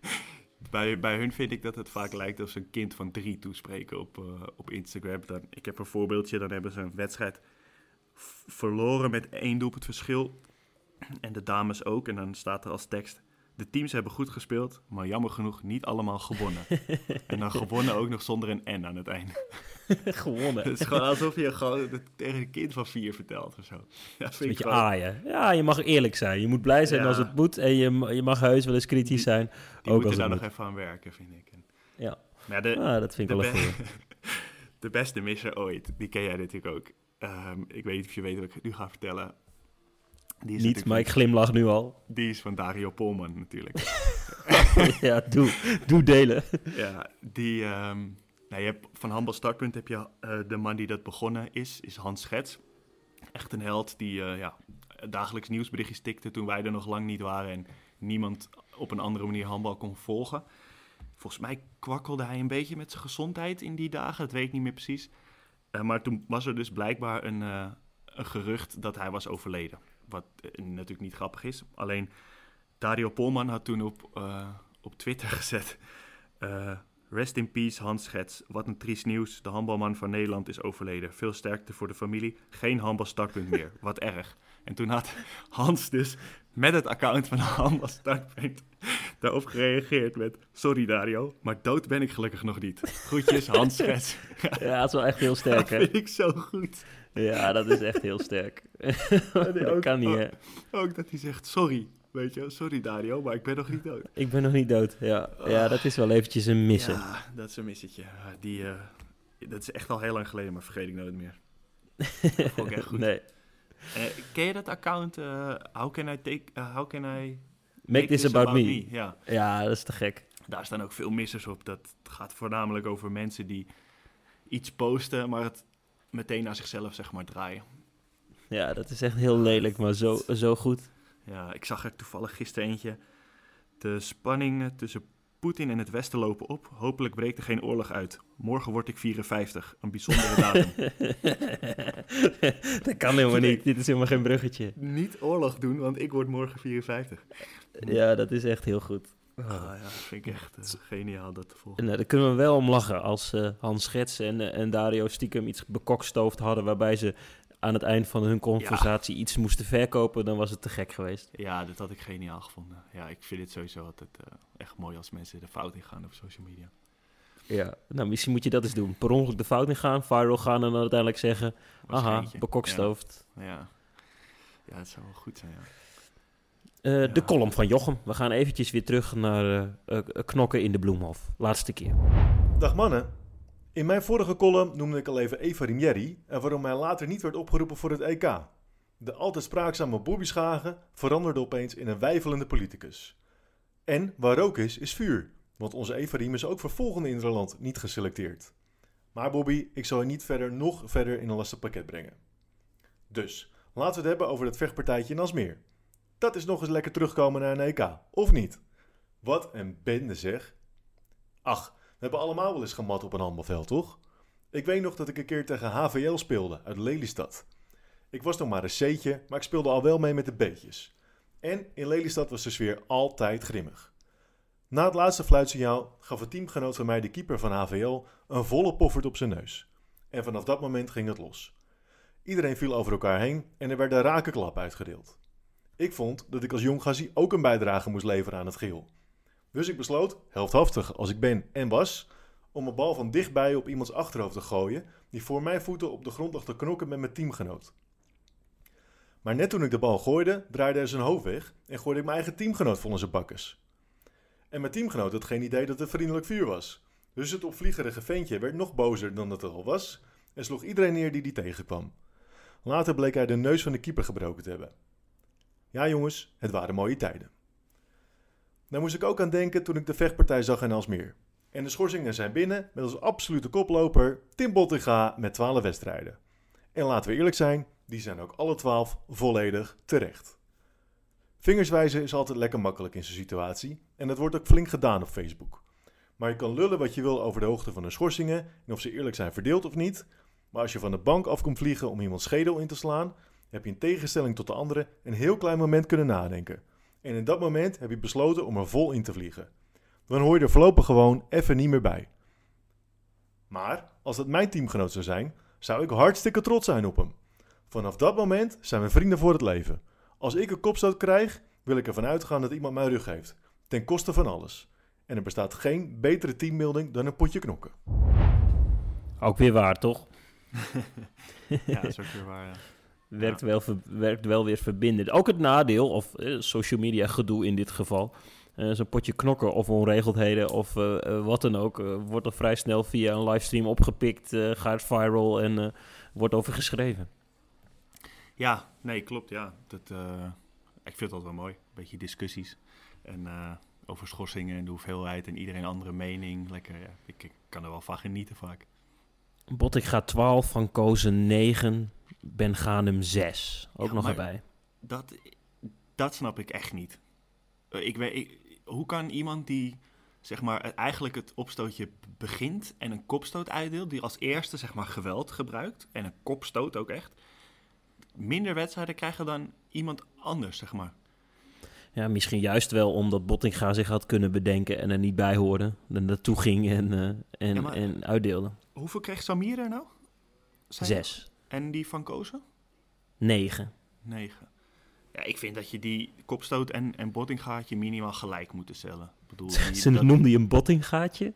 *laughs* bij, bij hun vind ik dat het vaak lijkt ze een kind van drie toespreken op, eh, op Instagram. Dan, ik heb een voorbeeldje, dan hebben ze een wedstrijd verloren met één doelpunt verschil. En de dames ook. En dan staat er als tekst... De teams hebben goed gespeeld, maar jammer genoeg niet allemaal gewonnen. *laughs* en dan gewonnen ook nog zonder een N aan het einde. *laughs* Gewonnen. Het is gewoon alsof je gewoon het tegen een kind van vier vertelt of zo. Ja, vind ik beetje gewoon- aaien. Ja, je mag eerlijk zijn. Je moet blij zijn Ja. als het moet. En je, je mag heus wel eens kritisch Die- zijn. Die ook moeten als daar het nog moet. even aan werken, vind ik. En- Ja, Maar de, ah, dat vind ik wel goeie. *laughs* de beste misser ooit, die ken jij natuurlijk ook. Ehm, ik weet niet of je weet wat ik nu ga vertellen. Die is Niet, maar ik glimlach nu al. Die is van Dario Polman natuurlijk. *laughs* ja, doe, doe delen. ja, die... ehm, nou, je hebt, van Handbal Startpunt heb je eh, de man die dat begonnen is, is Hans Schets. Echt een held die eh, ja, dagelijks nieuwsberichtjes tikte toen wij er nog lang niet waren en niemand op een andere manier handbal kon volgen. Volgens mij kwakkelde hij een beetje met zijn gezondheid in die dagen, dat weet ik niet meer precies. Eh, maar toen was er dus blijkbaar een, een gerucht dat hij was overleden. Wat eh, natuurlijk niet grappig is. Alleen Dario Polman had toen op, eh, op Twitter *laughs* gezet... eh, Rest in peace, Hans Schets. Wat een triest nieuws. De handbalman van Nederland is overleden. Veel sterkte voor de familie. Geen handbalstartpunt meer. *laughs* Wat erg. En toen had Hans dus met het account van handbalstartpunt daarop gereageerd met... Sorry Dario, maar dood ben ik gelukkig nog niet. Groetjes, Hans *laughs* Schets. Ja, dat is wel echt heel sterk, hè? vind ik zo goed. Ja, dat is echt heel sterk. *laughs* dat ook- kan niet, hè? Ook dat hij zegt sorry. Weet je, sorry Dario, maar ik ben nog niet dood. Ik ben nog niet dood. Ja, ja dat is wel eventjes een missen. Ja, dat is een missetje. Die, eh, dat is echt al heel lang geleden, maar vergeet ik nooit meer. vond ik echt goed. *laughs* Nee. Eh, ken je dat account? eh how, can I take, how can I Make this about me. Ja, Ja, dat is te gek. daar staan ook veel missers op. Dat gaat voornamelijk over mensen die iets posten, maar het meteen naar zichzelf zeg maar draaien. Ja, dat is echt heel lelijk, maar zo, zo goed. Ja, ik zag er toevallig gisteren eentje. De spanningen tussen Poetin en het Westen lopen op. Hopelijk breekt er geen oorlog uit. Morgen word ik 54. Een bijzondere *laughs* datum. dat kan helemaal niet. Dit is helemaal geen bruggetje. Niet oorlog doen, want ik word morgen 54. Ja, dat is echt heel goed. Ah, ja, dat vind ik echt eh, geniaal dat te volgen. En, eh, daar kunnen we wel om lachen als eh, Hans Schets en, en Dario stiekem iets bekokstoofd hadden waarbij ze aan het eind van hun conversatie iets moesten verkopen, dan was het te gek geweest. Ja, dat had ik geniaal gevonden. Ja, ik vind het sowieso altijd echt mooi als mensen de fout in gaan op social media. Ja, nou misschien moet je dat eens doen. Per ongeluk de fout in gaan, viral gaan en dan uiteindelijk zeggen, aha, bekokstoofd. Ja, ja. ja, het zou wel goed zijn, ja. Eh. De column van Jochem. We gaan eventjes weer terug naar eh, eh, knokken in de Bloemhof. Laatste keer. Dag mannen. In mijn vorige column noemde ik al even Eva Rinieri en waarom hij later niet werd opgeroepen voor het EK. De altijd spraakzame Bobby Schagen veranderde opeens in een wijfelende politicus. En waar rook is, is vuur, want onze Eva Riem is ook voor volgende Interland niet geselecteerd. Maar Bobby, ik zal je niet verder nog verder in een lastig pakket brengen. Dus, laten we het hebben over dat vechtpartijtje in Asmeer. Dat is nog eens lekker terugkomen naar een EK, of niet? Wat een bende zeg. Ach, we hebben allemaal wel eens gemat op een handbalveld, toch? Ik weet nog dat ik een keer tegen HVL speelde uit Lelystad. Ik was nog maar een C'tje, maar ik speelde al wel mee met de B'tjes. En in Lelystad was de sfeer altijd grimmig. Na het laatste fluitsignaal gaf een teamgenoot van mij, de keeper van HVL, een volle poffert op zijn neus. En vanaf dat moment ging het los. Iedereen viel over elkaar heen en er werden rake klap uitgedeeld. Ik vond dat ik als jong gazzie ook een bijdrage moest leveren aan het geheel. Dus ik besloot, heldhaftig als ik ben en was, om een bal van dichtbij op iemands achterhoofd te gooien, die voor mijn voeten op de grond lag te knokken met mijn teamgenoot. Maar net toen ik de bal gooide, draaide hij zijn hoofd weg en gooide ik mijn eigen teamgenoot vol in zijn bakkes. En mijn teamgenoot had geen idee dat het vriendelijk vuur was. Dus het opvliegerige ventje werd nog bozer dan dat het al was en sloeg iedereen neer die die tegenkwam. Later bleek hij de neus van de keeper gebroken te hebben. Ja jongens, het waren mooie tijden. Daar moest ik ook aan denken toen ik de vechtpartij zag in Alsmeer. En de schorsingen zijn binnen met als absolute koploper Tim Bottinga met 12 wedstrijden. En laten we eerlijk zijn, die zijn ook alle 12 volledig terecht. Vingerswijzen is altijd lekker makkelijk in zo'n situatie en dat wordt ook flink gedaan op Facebook. Maar je kan lullen wat je wil over de hoogte van de schorsingen en of ze eerlijk zijn verdeeld of niet. Maar als je van de bank af komt vliegen om iemands schedel in te slaan, heb je in tegenstelling tot de anderen een heel klein moment kunnen nadenken. En in dat moment heb je besloten om er vol in te vliegen. Dan hoor je er voorlopig gewoon even niet meer bij. Maar als dat mijn teamgenoot zou zijn, zou ik hartstikke trots zijn op hem. Vanaf dat moment zijn we vrienden voor het leven. Als ik een kopstoot krijg, wil ik ervan uitgaan dat iemand mijn rug heeft. Ten koste van alles. En er bestaat geen betere teambuilding dan een potje knokken. Ook weer waar, toch? *laughs* Ja, dat is ook weer waar. ja. Werkt, wel, werkt wel weer verbindend. Ook het nadeel, of eh, social media gedoe in dit geval. eh, Zo'n potje knokken of onregeldheden of eh, wat dan ook. wordt al vrij snel via een livestream opgepikt, gaat viral en wordt over geschreven. Ja, nee, klopt. Ja. Dat, ik vind dat wel mooi. Een beetje discussies. En over schorsingen en de hoeveelheid en iedereen andere mening. Lekker, ja. ik, ik kan er wel van genieten vaak. Bottik gaat 12, Van Kozen 9, Ben Ganem 6. Ook Ja, nog erbij. Dat, dat snap ik echt niet. Eh, ik weet, ik- hoe kan iemand die zeg maar, eigenlijk het opstootje begint en een kopstoot uitdeelt, die als eerste zeg maar, geweld gebruikt en een kopstoot ook echt, minder wedstrijden krijgen dan iemand anders, zeg maar. Ja, misschien juist wel omdat Bottinga zich had kunnen bedenken en er niet bij hoorde. En naartoe ging en, eh, en, Ja, en uitdeelde. Hoeveel kreeg Samir er nou? Je? 6, En die van Kozen? 9. 9. Ja, ik vind dat je die kopstoot en, en bottinggaatje minimaal gelijk moeten stellen. Ik bedoel, Ze dat- noemde je een bottinggaatje?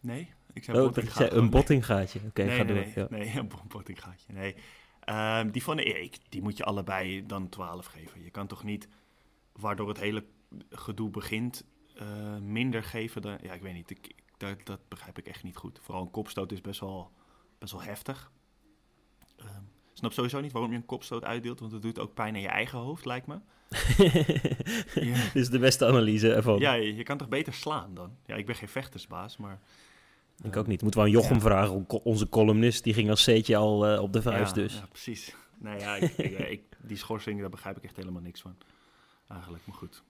Nee, ik zei Oh, ik zei een bottinggaatje. Oké, nee, ga nee, door. nee, ja. nee, *laughs* een bo- bottinggaatje. Nee. Ehm, die van Erik, die moet je allebei dan 12 geven. Je kan toch niet, waardoor het hele gedoe begint, eh, minder geven dan... Ja, ik weet niet. Ik- dat, dat begrijp ik echt niet goed. Vooral een kopstoot is best wel, best wel heftig. Ik snap sowieso niet waarom je een kopstoot uitdeelt, want het doet ook pijn aan je eigen hoofd, lijkt me. *laughs* Ja. Dit is de beste analyse ervan. Ja, je, je kan toch beter slaan dan? Ja, ik ben geen vechtersbaas, maar... Ik ook niet. Moeten we aan Jochem Ja. vragen, on- onze columnist. Die ging als C'tje al eh, op de vuist ja, dus. Ja, precies. Nou ja, ik, *laughs* ik, ik- die schorsing, daar begrijp ik echt helemaal niks van. Eigenlijk, maar goed.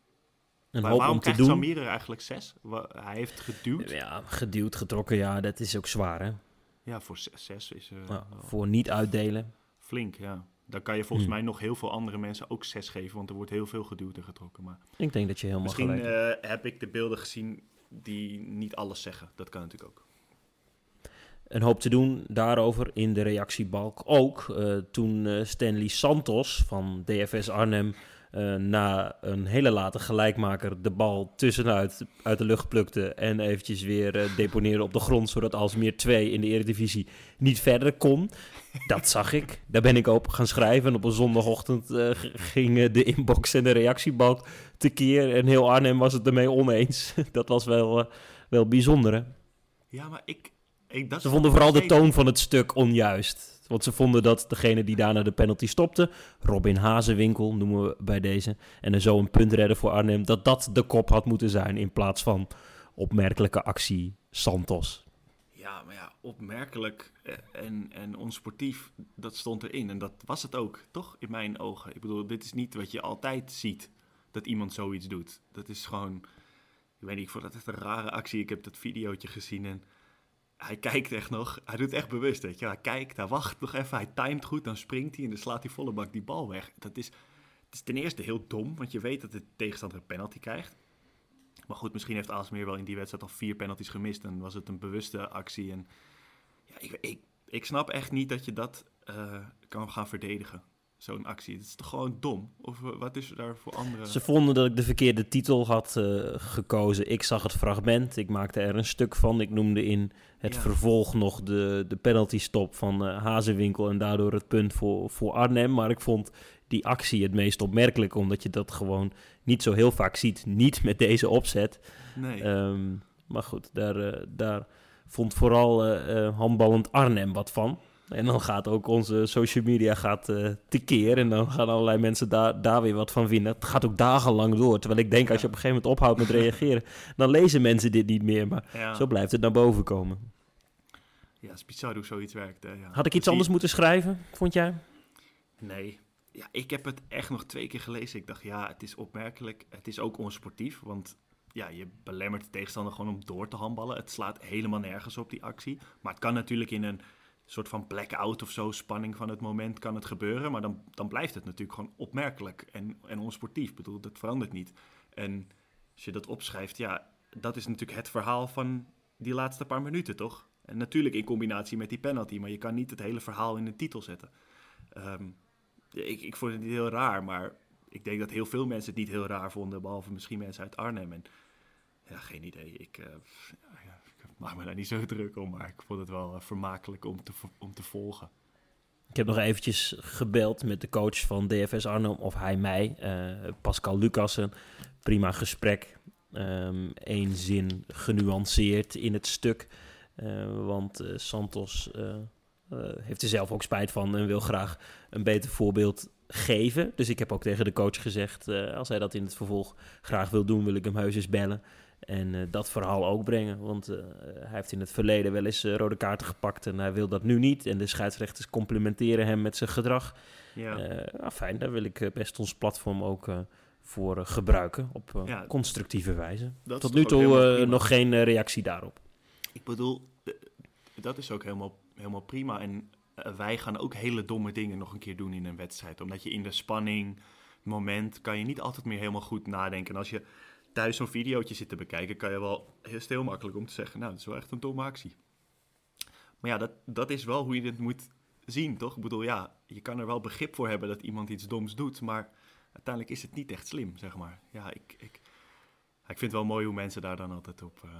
Een Maar waarom om te krijgt doen. Samir er eigenlijk zes? Hij heeft geduwd. Ja, geduwd, getrokken, ja, dat is ook zwaar hè. Ja, voor zes, zes is eh, Nou, voor niet uitdelen. flink, ja. Dan kan je volgens Hmm. mij nog heel veel andere mensen ook zes geven, want er wordt heel veel geduwd en getrokken. Maar Ik denk dat je helemaal misschien eh, heb ik de beelden gezien die niet alles zeggen. Dat kan natuurlijk ook. een hoop te doen daarover in de reactiebalk. Ook eh, toen Stanley Santos van DFS Arnhem eh, na een hele late gelijkmaker de bal tussenuit uit de lucht plukte en eventjes weer eh, deponeerde op de grond, zodat Alsmeer 2 in de Eredivisie niet verder kon. Dat zag ik. Daar ben ik op gaan schrijven. En op een zondagochtend eh, gingen de inbox en de reactiebalk tekeer. En heel Arnhem was het ermee oneens. *laughs* Dat was wel, wel bijzonder, hè? Ja, maar ik... ik dat Ze vonden vooral de toon van het stuk onjuist. Want ze vonden dat degene die daarna de penalty stopte, Robin Hazenwinkel noemen we bij deze, en er zo een punt redden voor Arnhem, dat dat de kop had moeten zijn in plaats van opmerkelijke actie Santos. Ja, maar ja, opmerkelijk eh, en, en onsportief, dat stond erin. En dat was het ook, toch? In mijn ogen. Ik bedoel, dit is niet wat je altijd ziet, dat iemand zoiets doet. Dat is gewoon, ik weet niet, ik vond dat echt een rare actie. Ik heb dat videootje gezien en hij kijkt echt nog. Hij doet echt bewust, weet je. Hij kijkt, hij wacht nog even, hij timed goed, dan springt hij en dan slaat hij volle bak die bal weg. Dat is, het is ten eerste heel dom, want je weet dat de tegenstander een penalty krijgt. Maar goed, misschien heeft Aalsmeer wel in die wedstrijd al vier penalties gemist. En was het een bewuste actie. En ja, ik, ik, ik snap echt niet dat je dat eh, kan gaan verdedigen. Zo'n actie. Het is toch gewoon dom? Of wat is er daar voor andere... Ze vonden dat ik de verkeerde titel had eh, gekozen. Ik zag het fragment, ik maakte er een stuk van. Ik noemde in het Ja. vervolg nog de, de penalty stop van eh Hazenwinkel en daardoor het punt voor, voor Arnhem. Maar ik vond die actie het meest opmerkelijk, omdat je dat gewoon niet zo heel vaak ziet. Niet met deze opzet. Nee. Ehm, maar goed, daar, eh, daar vond vooral handballend Arnhem wat van. En dan gaat ook onze social media gaat, eh tekeer. En dan gaan allerlei mensen daar, daar weer wat van vinden. Het gaat ook dagenlang door. Terwijl ik denk, als je op een gegeven moment ophoudt met reageren... *laughs* dan lezen mensen dit niet meer. Maar ja. zo blijft het naar boven komen. ja, het is bizar hoe zoiets werkt. Hè? Ja. Had ik iets anders moeten schrijven, vond jij? Nee. Ja, ik heb het echt nog twee keer gelezen. Ik dacht, ja, het is opmerkelijk. Het is ook onsportief, want ja, je belemmert de tegenstander gewoon om door te handballen. Het slaat helemaal nergens op, die actie. Maar het kan natuurlijk in een soort van blackout of zo, spanning van het moment, kan het gebeuren. Maar dan, dan blijft het natuurlijk gewoon opmerkelijk en, en onsportief. Ik bedoel, dat verandert niet. En als je dat opschrijft, ja, dat is natuurlijk het verhaal van die laatste paar minuten, toch? En natuurlijk in combinatie met die penalty, maar je kan niet het hele verhaal in de titel zetten. Ehm, ik, ik vond het niet heel raar, maar ik denk dat heel veel mensen het niet heel raar vonden, behalve misschien mensen uit Arnhem. En ja, geen idee. Ik, eh, maak me daar niet zo *laughs* druk om, maar ik vond het wel eh, vermakelijk om te, om te volgen. Ik heb nog eventjes gebeld met de coach van DFS Arnhem, of hij mij, eh, Pascal Lucassen. Prima gesprek. Eén zin genuanceerd in het stuk. Eh, want Santos heeft er zelf ook spijt van en wil graag een beter voorbeeld geven. Dus ik heb ook tegen de coach gezegd, als hij dat in het vervolg graag wil doen, wil ik hem heus eens bellen. En eh, dat verhaal ook brengen. Want eh, hij heeft in het verleden wel eens eh, rode kaarten gepakt en hij wil dat nu niet. En de scheidsrechters complimenteren hem met zijn gedrag. Ja, ah, fijn, daar wil ik best ons platform ook voor gebruiken op Ja. constructieve wijze. Tot nu toe nog geen reactie daarop. Ik bedoel, dat is ook helemaal, helemaal prima. En wij gaan ook hele domme dingen nog een keer doen in een wedstrijd. Omdat je in de spanning, moment, kan je niet altijd meer helemaal goed nadenken. En als je thuis zo'n videootje zit te bekijken, kan je wel is heel makkelijk om te zeggen, nou, dat is wel echt een domme actie. Maar ja, dat, dat is wel hoe je dit moet zien, toch? Ik bedoel, ja, je kan er wel begrip voor hebben dat iemand iets doms doet, maar uiteindelijk is het niet echt slim, zeg maar. Ja, ik, ik, ik vind het wel mooi hoe mensen daar dan altijd op... eh,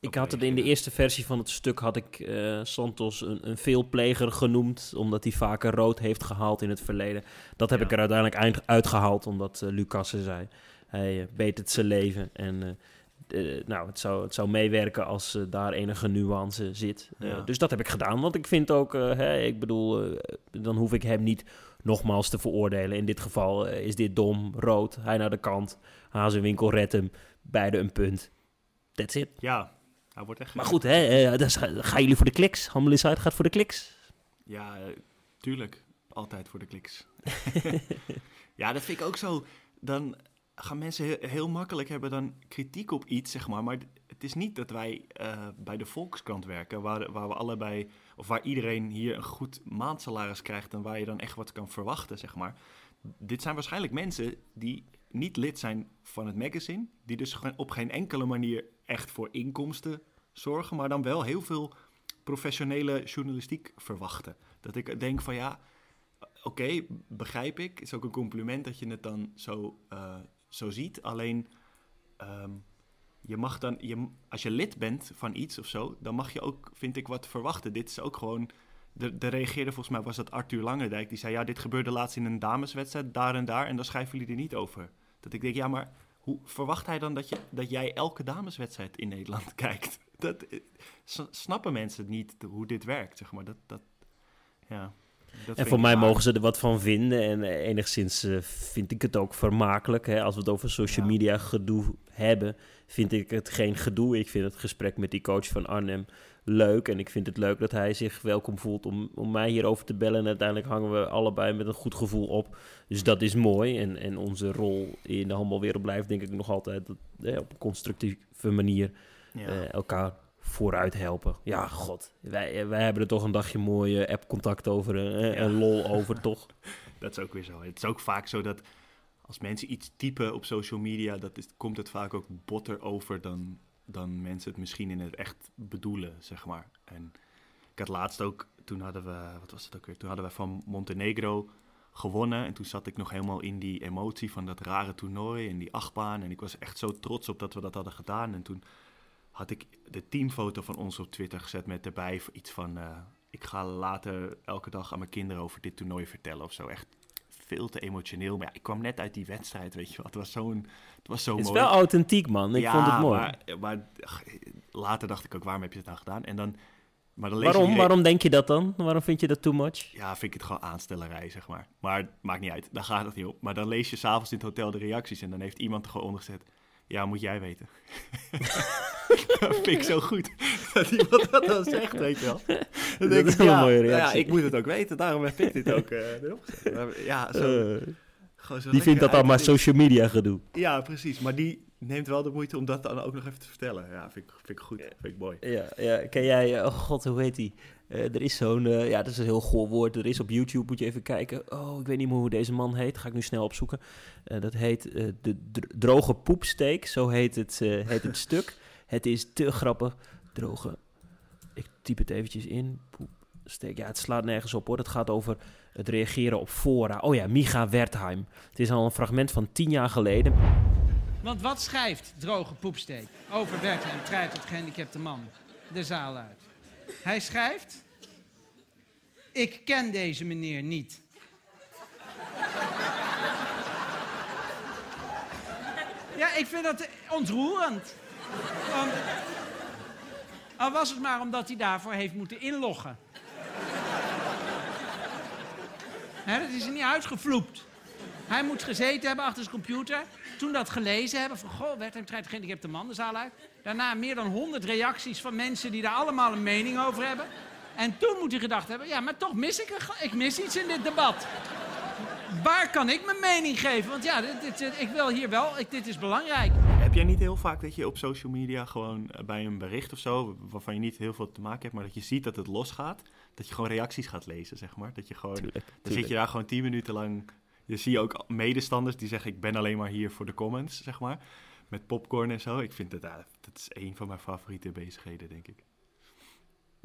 Ik had het in de eerste versie van het stuk had ik eh, Santos een, een veelpleger genoemd, omdat hij vaker rood heeft gehaald in het verleden. Dat heb Ja. ik er uiteindelijk eind- uitgehaald, omdat eh Lucas zei. Hij eh, beet het zijn leven en eh, eh, nou, het, zou, het zou meewerken als eh, daar enige nuance zit. Eh, Ja. dus dat heb ik gedaan, want ik vind ook, eh, hè, ik bedoel, eh, dan hoef ik hem niet nogmaals te veroordelen. In dit geval eh, is dit dom, rood, hij naar de kant, Hazenwinkel redt hem, beide een punt. That's it. Ja, hij wordt echt... Maar goed, hè, eh, dan ga- gaan jullie voor de kliks. Handel Inside gaat voor de kliks. Ja, eh, tuurlijk. Altijd voor de kliks. *laughs* ja, dat vind ik ook zo. Dan gaan mensen heel, makkelijk hebben dan kritiek op iets, zeg maar. Maar het is niet dat wij eh, bij de Volkskrant werken, waar, waar we allebei, of waar iedereen hier een goed maandsalaris krijgt en waar je dan echt wat kan verwachten, zeg maar. Dit zijn waarschijnlijk mensen die niet lid zijn van het magazine, die dus op geen enkele manier echt voor inkomsten zorgen, maar dan wel heel veel professionele journalistiek verwachten. Dat ik denk van ja, oké, begrijp ik. is ook een compliment dat je het dan zo, eh, zo ziet. Alleen, ehm, je mag dan, je, als je lid bent van iets of zo, dan mag je ook, vind ik, wat verwachten. Dit is ook gewoon. De, de reageerde volgens mij was dat Arthur Langendijk. Die zei: Ja, dit gebeurde laatst in een dameswedstrijd, daar en daar. En dan schrijven jullie er niet over. Dat ik denk: Ja, maar hoe verwacht hij dan dat, je, dat jij elke dameswedstrijd in Nederland *laughs* kijkt? Dat, eh, snappen mensen niet hoe dit werkt, zeg maar. Dat, dat, ja, dat En voor mij mogen ze er wat van vinden. En eh, enigszins eh, vind ik het ook vermakelijk. Hè? Als we het over social media gedoe hebben, vind ik het geen gedoe. Ik vind het gesprek met die coach van Arnhem leuk. En ik vind het leuk dat hij zich welkom voelt om, om mij hierover te bellen. En uiteindelijk hangen we allebei met een goed gevoel op. Dus dat is mooi. En, en onze rol in de handbalwereld blijft denk ik nog altijd dat, eh, op een constructieve manier Ja. eh, elkaar vooruit helpen. Ja, god. Wij, eh, wij hebben er toch een dagje mooi eh, app-contact over. eh, Ja. En lol over, *laughs* toch? Dat is ook weer zo. Het is ook vaak zo dat als mensen iets typen op social media, dat is, komt het vaak ook botter over dan, dan mensen het misschien in het echt bedoelen, zeg maar. En ik had laatst ook, toen hadden we, wat was het ook weer? Toen hadden we van Montenegro gewonnen. En toen zat ik nog helemaal in die emotie van dat rare toernooi en die achtbaan. En ik was echt zo trots op dat we dat hadden gedaan. En toen had ik de teamfoto van ons op Twitter gezet met erbij iets van... eh, ik ga later elke dag aan mijn kinderen over dit toernooi vertellen of zo. Echt veel te emotioneel. Maar ja, ik kwam net uit die wedstrijd, weet je wel. Het was zo'n het was zo Het is mooi. wel authentiek, man. Ik Ja, vond het mooi. Maar, maar ach, later dacht ik ook, waarom heb je het nou gedaan? En dan... Maar dan lees je Waarom, re- waarom denk je dat dan? Waarom vind je dat too much? ja, vind ik het gewoon aanstellerij, zeg maar. Maar maakt niet uit, daar gaat het niet op. Maar dan lees je s'avonds in het hotel de reacties en dan heeft iemand er gewoon onder gezet. Ja, moet jij weten. *laughs* dat vind ik zo goed. Dat iemand dat dan zegt, weet je wel. Dan denk is ik, wel een ja, mooie nou Ja, reactie. ik moet het ook weten, daarom heb ik dit ook uh, erop gezet. Maar Ja, zo, Eh, gewoon zo die vindt dat allemaal uit- social media gedoe. Ja, precies. Maar die neemt wel de moeite om dat dan ook nog even te vertellen. Ja, vind ik, vind ik goed. Vind ik mooi. Ja, ja, ken jij, eh, oh god, hoe heet die? Eh, er is zo'n, eh, ja, dat is een heel goor woord. Er is op YouTube, moet je even kijken. Oh, ik weet niet meer hoe deze man heet. Ga ik nu snel opzoeken. Eh, dat heet eh, de dr- droge poepsteek. Zo heet het, eh, heet het *laughs* stuk. Het is te grappig. Droge. Ik typ het eventjes in. Poepsteek. Ja, het slaat nergens op hoor. Het gaat over het reageren op fora. Oh ja, Micha Wertheim. Het is al een fragment van tien jaar geleden. Want wat schrijft droge poepsteek over Bertram Treit tot gehandicapte man de zaal uit? Hij schrijft: Ik ken deze meneer niet. Ja, ik vind dat ontroerend. Al was het maar omdat hij daarvoor heeft moeten inloggen. Hè, dat is er niet uitgevloept. Hij moet gezeten hebben achter zijn computer. Toen dat gelezen hebben van... Goh, werd hem treit ik heb de man de zaal uit. Daarna meer dan 100 reacties van mensen die daar allemaal een mening over hebben. En toen moet hij gedacht hebben... Ja, maar toch mis ik, een ik mis iets in dit debat. Waar kan ik mijn mening geven? Want ja, dit, dit- ik wil hier wel... Ik, dit is belangrijk. Heb jij niet heel vaak dat je op social media gewoon eh, bij een bericht of zo, waarvan je niet heel veel te maken hebt, maar dat je ziet dat het losgaat, dat je gewoon reacties gaat lezen, zeg maar? Dat je gewoon, Tuurlijk, dan zit je daar gewoon tien minuten lang, je ziet ook medestanders die zeggen, ik ben alleen maar hier voor de comments, zeg maar, met popcorn en zo. Ik vind dat, dat is een van mijn favoriete bezigheden, denk ik.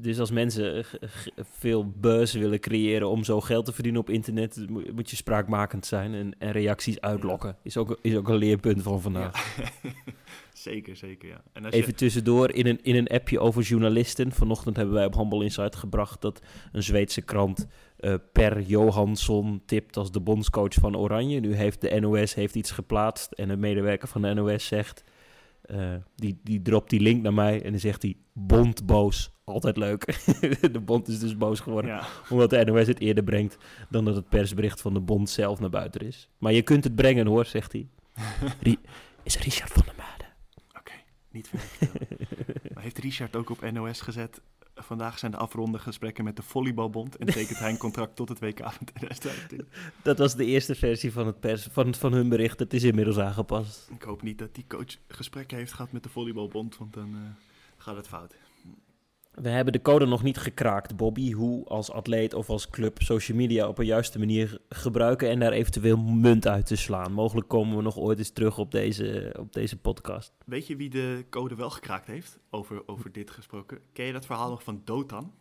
Dus als mensen veel buzz willen creëren om zo geld te verdienen op internet, moet je spraakmakend zijn en, en reacties uitlokken. Is ook, is ook een leerpunt van vandaag. *laughs* zeker, zeker, ja. En als Even je, tussendoor, in een, in een appje over journalisten. Vanochtend hebben wij op Handbal Insight gebracht dat een Zweedse krant eh, Per Johansson tipt als de bondscoach van Oranje. Nu heeft de NOS heeft iets geplaatst en een medewerker van de NOS zegt... eh, die, die dropt die link naar mij en dan zegt hij bond boos. Altijd leuk. *laughs* de bond is dus boos geworden ja, omdat de NOS het eerder brengt dan dat het persbericht van de bond zelf naar buiten is. Maar je kunt het brengen hoor, zegt hij. *laughs* Ri- is Richard van der Made. oké, niet verder. *laughs* maar heeft Richard ook op NOS gezet, vandaag zijn de afronde gesprekken met de Volleybalbond en tekent hij een contract tot het WK van 2025. Dat was de eerste versie van, het pers, van, van hun bericht. Het is inmiddels aangepast. Ik hoop niet dat die coach gesprekken heeft gehad met de volleybalbond, want dan eh, gaat het fout. We hebben de code nog niet gekraakt, Bobby. Hoe als atleet of als club social media op een juiste manier gebruiken en daar eventueel munt uit te slaan. Mogelijk komen we nog ooit eens terug op deze, op deze podcast. Weet je wie de code wel gekraakt heeft, over, over dit gesproken? Ken je dat verhaal nog van Dotan?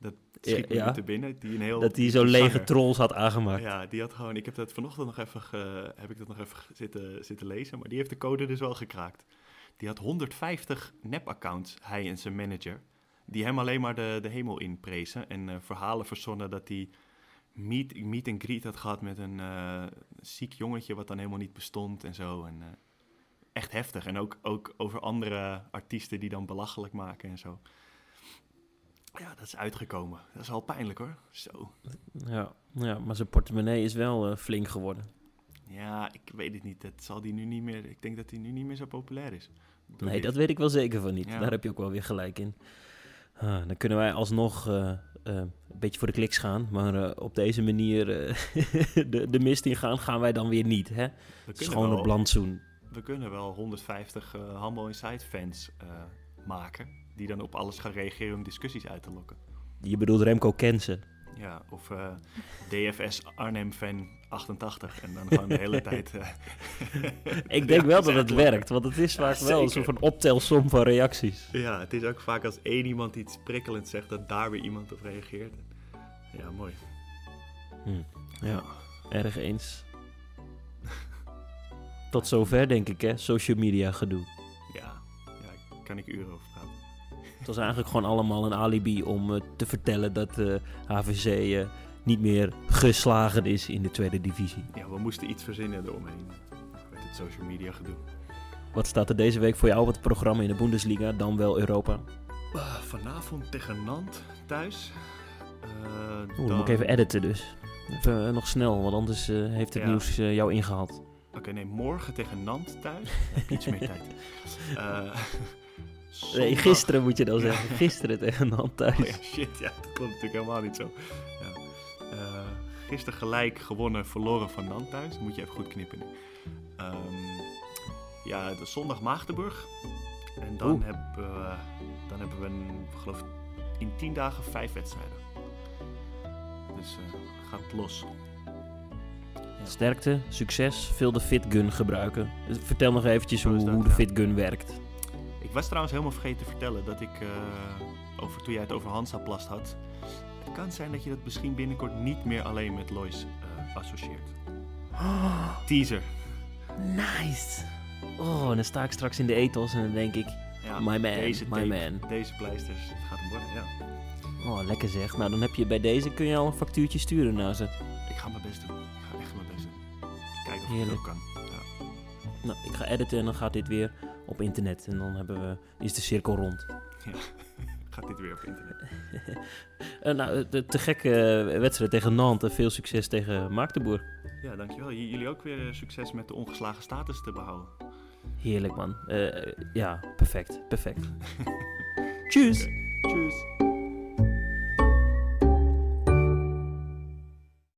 Dat schiet me Ja, nu te binnen. Die een heel, Dat hij die zo lege zanger. trolls had aangemaakt. Ja, die had gewoon, ik heb dat vanochtend nog even, ge- heb ik dat nog even zitten, zitten lezen, maar die heeft de code dus wel gekraakt. Die had 150 nep-accounts, hij en zijn manager, die hem alleen maar de, de hemel inprezen en eh, verhalen verzonnen dat hij meet, meet and greet had gehad met een eh, ziek jongetje wat dan helemaal niet bestond en zo. En, eh, echt heftig. En ook, ook over andere artiesten die dan belachelijk maken en zo. Ja, dat is uitgekomen. Dat is al pijnlijk hoor. Zo. Ja, ja maar zijn portemonnee is wel flink geworden. Ja, ik weet het niet. Dat zal die nu niet meer. Ik denk dat hij nu niet meer zo populair is. Nee, dit. dat weet ik wel zeker van niet. Ja. Daar heb je ook wel weer gelijk in. Ah, dan kunnen wij alsnog eh, eh, een beetje voor de kliks gaan. Maar eh, op deze manier *laughs* de, de mist in gaan, gaan wij dan weer niet. Hè? we, kunnen wel, Blantsoen. we kunnen wel 150 eh Humble Inside fans maken. Die dan op alles gaan reageren om discussies uit te lokken. Je bedoelt Remco Kensen. Ja, of eh, DFS Arnhem fan 88. En dan gewoon de hele *laughs* tijd... eh, Ik denk wel dat het werkt, want het is Ja, vaak wel een soort van optelsom van reacties. Ja, het is ook vaak als één iemand iets prikkelends zegt, dat daar weer iemand op reageert. Ja, mooi. Hm. Ja, erg eens. Tot zover denk ik, hè, social media gedoe. Ja, ja kan ik uren. Het was eigenlijk gewoon allemaal een alibi om eh, te vertellen dat eh HVC eh, niet meer geslagen is in de tweede divisie. Ja, we moesten iets verzinnen eromheen. Met het social media gedoe. Wat staat er deze week voor jou op het programma in de Bundesliga, dan wel Europa? Vanavond tegen Nant thuis. Oeh, dan dan- moet ik even editen dus. Even nog snel, want anders heeft het Ja. nieuws jou ingehaald. Oké, nee, morgen tegen Nant thuis. Heb iets meer *laughs* tijd. Eh, Nee, gisteren moet je dan Ja. zeggen. Gisteren tegen Nant thuis. Oh ja, shit, ja, dat klopt natuurlijk helemaal niet zo. Ja. Eh, gisteren gelijk gewonnen, verloren van Nant thuis. Moet je even goed knippen. Ehm, ja, de zondag Maagdenburg. En dan Oeh. hebben, we, dan hebben we, een, geloof ik, in tien dagen vijf wedstrijden. Dus eh gaat los. Sterkte, succes, veel de FitGun gebruiken. Vertel nog eventjes hoe, dat, hoe de. FitGun werkt. Ik was trouwens helemaal vergeten te vertellen dat ik, eh, over, toen jij het over Hansaplast had, het kan zijn dat je dat misschien binnenkort niet meer alleen met Lois eh, associeert. Teaser. Nice. Oh, en dan sta ik straks in de ethos en dan denk ik, Ja, My man, deze my tape, man. Deze pleisters, het gaat hem worden, ja. oh lekker zeg. Nou, dan heb je bij deze, kun je al een factuurtje sturen naar ze. Ik ga mijn best doen. Ik ga echt mijn best doen. Kijken of ik het Heerlijk. ook kan. Ja. Nou, ik ga editen en dan gaat dit weer op internet. En dan hebben we, is de cirkel rond. *laughs* Gaat dit weer op internet. *laughs* Eh, nou, de te gekke eh, wedstrijd tegen Nantes. Veel succes tegen Magdeburg. Ja, dankjewel. J- jullie ook weer eh, succes met de ongeslagen status te behouden. Heerlijk man. Ja, perfect. Perfect. *laughs* Tjus. Tjus.